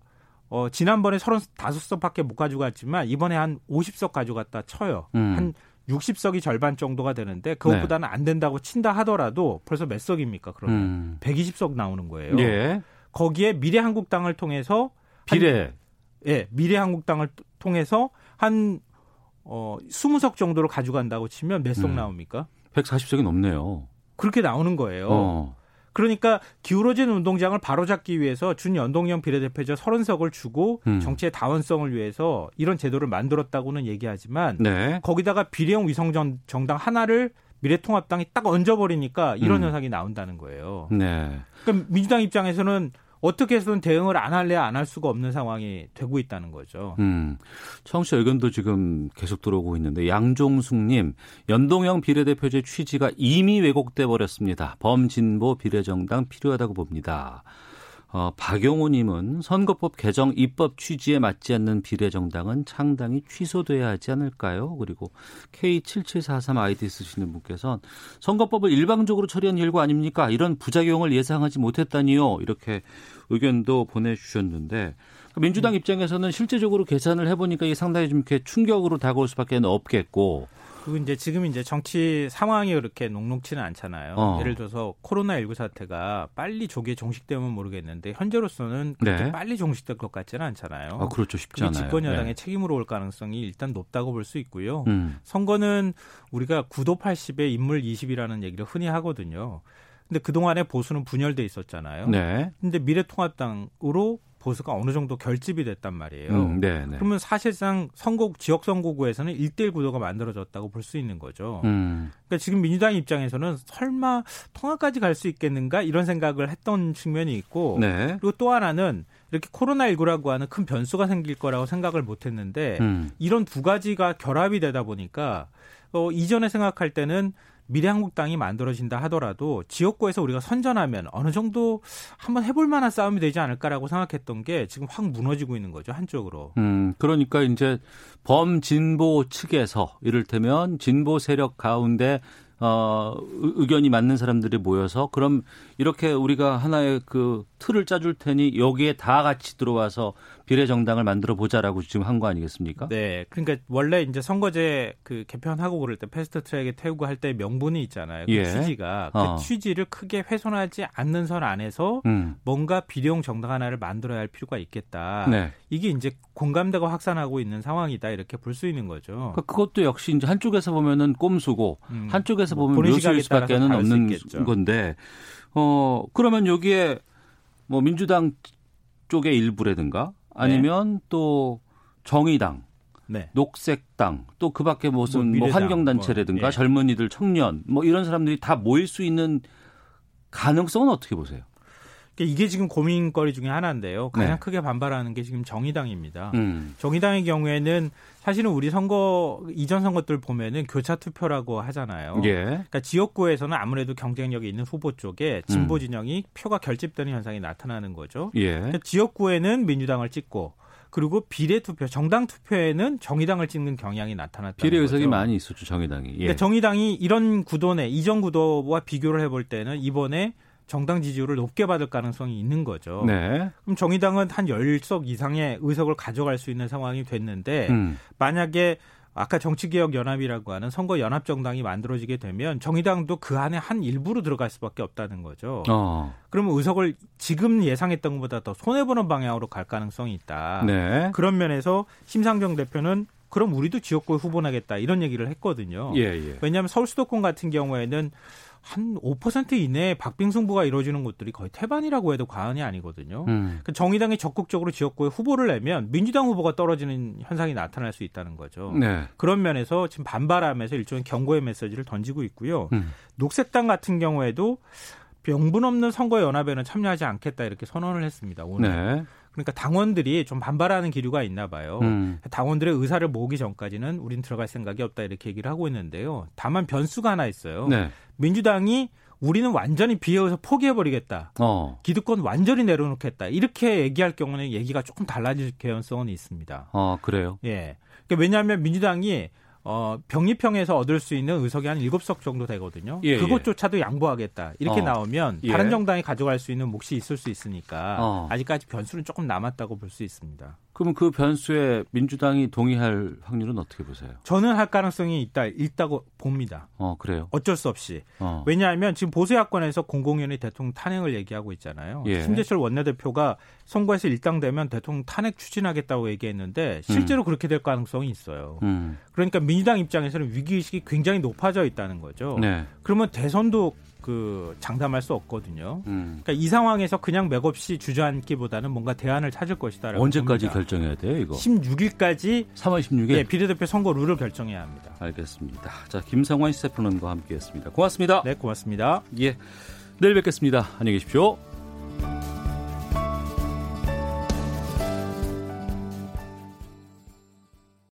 어, 지난번에 35석밖에 못 가져갔지만 이번에 한 50석 가져갔다 쳐요. 음. 한 60석이 절반 정도가 되는데 그것보다는 네. 안 된다고 친다 하더라도 벌써 몇 석입니까? 그러면 음. 120석 나오는 거예요. 예. 거기에 미래한국당을 통해서 비례 예, 미래한국당을 통해서 한 어, 20석 정도를 가져간다고 치면 몇석 음. 나옵니까? 140석이 넘네요. 그렇게 나오는 거예요. 어. 그러니까 기울어진 운동장을 바로잡기 위해서 준연동형 비례대표제 30석을 주고 음. 정치의 다원성을 위해서 이런 제도를 만들었다고는 얘기하지만 네. 거기다가 비례형 위성 정당 하나를 미래통합당이 딱 얹어버리니까 이런 음. 현상이 나온다는 거예요. 네. 그럼 민주당 입장에서는 어떻게 해서든 대응을 안 할래 안할 수가 없는 상황이 되고 있다는 거죠. 음. 청취자 의견도 지금 계속 들어오고 있는데 양종숙님 연동형 비례대표제 취지가 이미 왜곡돼 버렸습니다. 범진보 비례정당 필요하다고 봅니다. 어, 박용호님은 선거법 개정 입법 취지에 맞지 않는 비례정당은 창당이 취소돼야 하지 않을까요? 그리고 K7743 아이디 쓰시는 분께서는 선거법을 일방적으로 처리한 결과 아닙니까? 이런 부작용을 예상하지 못했다니요. 이렇게 의견도 보내주셨는데 민주당 입장에서는 실제적으로 계산을 해보니까 이게 상당히 좀 이렇게 충격으로 다가올 수밖에 없겠고 그리고 이제 지금 이제 정치 상황이 그렇게 녹록치는 않잖아요. 어. 예를 들어서 코로나 19 사태가 빨리 조기에 종식되면 모르겠는데 현재로서는 그렇게 네. 빨리 종식될 것 같지는 않잖아요. 아, 그렇죠, 쉽지 않아요. 집권 여당의 네. 책임으로 올 가능성이 일단 높다고 볼 수 있고요. 음. 선거는 우리가 구도 80에 인물 20이라는 얘기를 흔히 하거든요. 근데 그동안에 보수는 분열돼 있었잖아요. 네. 근데 미래통합당으로 보수가 어느 정도 결집이 됐단 말이에요. 음, 네, 네. 그러면 사실상 선거 지역 선거구에서는 1대1 구도가 만들어졌다고 볼 수 있는 거죠. 음. 그러니까 지금 민주당 입장에서는 설마 통합까지 갈 수 있겠는가 이런 생각을 했던 측면이 있고 네. 그리고 또 하나는 이렇게 코로나19라고 하는 큰 변수가 생길 거라고 생각을 못 했는데 음. 이런 두 가지가 결합이 되다 보니까 어, 이전에 생각할 때는 미래한국당이 만들어진다 하더라도 지역구에서 우리가 선전하면 어느 정도 한번 해볼 만한 싸움이 되지 않을까라고 생각했던 게 지금 확 무너지고 있는 거죠 한쪽으로. 음 그러니까 이제 범진보 측에서 이를테면 진보 세력 가운데 어, 의견이 맞는 사람들이 모여서 그럼 이렇게 우리가 하나의 그 틀을 짜줄 테니 여기에 다 같이 들어와서 비례정당을 만들어 보자라고 지금 한 거 아니겠습니까? 네. 그러니까 원래 이제 선거제 그 개편하고 그럴 때 패스트 트랙에 태우고 할 때 명분이 있잖아요. 그 예. 취지가 그 어. 취지를 크게 훼손하지 않는 선 안에서 음. 뭔가 비례형 정당 하나를 만들어야 할 필요가 있겠다. 네. 이게 이제 공감대가 확산하고 있는 상황이다 이렇게 볼 수 있는 거죠. 그러니까 그것도 역시 이제 한쪽에서 보면은 꼼수고 음. 한쪽에서 뭐 보면 묘수일 수밖에는 없는 건데 어 그러면 여기에 뭐 민주당 쪽의 일부라든가 아니면 네. 또 정의당 네. 녹색당 또 그 밖에 무슨 뭐, 뭐 환경단체라든가 뭐, 예. 젊은이들 청년 뭐 이런 사람들이 다 모일 수 있는 가능성은 어떻게 보세요? 그러니까 이게 지금 고민거리 중에 하나인데요. 가장 네. 크게 반발하는 게 지금 정의당입니다. 음. 정의당의 경우에는 사실은 우리 선거 이전 선거들 보면은 교차 투표라고 하잖아요. 예. 그러니까 지역구에서는 아무래도 경쟁력이 있는 후보 쪽에 진보 음. 진영이 음. 표가 결집되는 현상이 나타나는 거죠. 예. 그러니까 지역구에는 민주당을 찍고 그리고 비례 투표, 정당 투표에는 정의당을 찍는 경향이 나타났다. 비례 의석이 많이 있었죠, 정의당이. 예. 그러니까 정의당이 이런 구도 내 이전 구도와 비교를 해볼 때는 이번에 정당 지지율을 높게 받을 가능성이 있는 거죠. 네. 그럼 정의당은 한 10석 이상의 의석을 가져갈 수 있는 상황이 됐는데 음. 만약에 아까 정치개혁연합이라고 하는 선거 연합정당이 만들어지게 되면 정의당도 그 안에 한 일부로 들어갈 수밖에 없다는 거죠. 어. 그러면 의석을 지금 예상했던 것보다 더 손해보는 방향으로 갈 가능성이 있다. 네. 그런 면에서 심상정 대표는 그럼 우리도 지역구에 후보 나겠다 이런 얘기를 했거든요. 예, 예. 왜냐하면 서울 수도권 같은 경우에는 한 5% 이내에 박빙승부가 이루어지는 곳들이 거의 태반이라고 해도 과언이 아니거든요. 음. 그 정의당이 적극적으로 지역구에 후보를 내면 민주당 후보가 떨어지는 현상이 나타날 수 있다는 거죠. 네. 그런 면에서 지금 반발하면서 일종의 경고의 메시지를 던지고 있고요. 음. 녹색당 같은 경우에도 명분 없는 선거 연합에는 참여하지 않겠다 이렇게 선언을 했습니다. 오늘. 네. 그러니까 당원들이 좀 반발하는 기류가 있나 봐요. 음. 당원들의 의사를 모으기 전까지는 우린 들어갈 생각이 없다 이렇게 얘기를 하고 있는데요. 다만 변수가 하나 있어요. 네. 민주당이 우리는 완전히 비해서 포기해버리겠다. 어. 기득권 완전히 내려놓겠다. 이렇게 얘기할 경우는 얘기가 조금 달라질 개연성은 있습니다. 어, 그래요? 예. 그러니까 왜냐하면 민주당이 어, 병립형에서 얻을 수 있는 의석이 한 7석 정도 되거든요. 예, 예. 그것조차도 양보하겠다. 이렇게 어. 나오면 예. 다른 정당이 가져갈 수 있는 몫이 있을 수 있으니까 어. 아직까지 변수는 조금 남았다고 볼 수 있습니다. 그러면 그 변수에 민주당이 동의할 확률은 어떻게 보세요? 저는 할 가능성이 있다, 있다고 봅니다. 어, 그래요? 어쩔 수 없이. 어. 왜냐하면 지금 보수 야권에서 공공연히 대통령 탄핵을 얘기하고 있잖아요. 예. 심재철 원내대표가 선거에서 일당되면 대통령 탄핵 추진하겠다고 얘기했는데 실제로 음. 그렇게 될 가능성이 있어요. 음. 그러니까 민주당 입장에서는 위기 의식이 굉장히 높아져 있다는 거죠. 네. 그러면 대선도 그 장담할 수 없거든요. 음. 그러니까 이 상황에서 그냥 맥없이 주저앉기보다는 뭔가 대안을 찾을 것이다. 언제까지 봅니다. 결정해야 돼요, 이거? 16일까지 3월 16일 네, 비례대표 선거 룰을 결정해야 합니다. 알겠습니다. 자, 김성환 시세플론과 함께했습니다. 고맙습니다. 네, 고맙습니다. 예, 내일 뵙겠습니다. 안녕히 계십시오.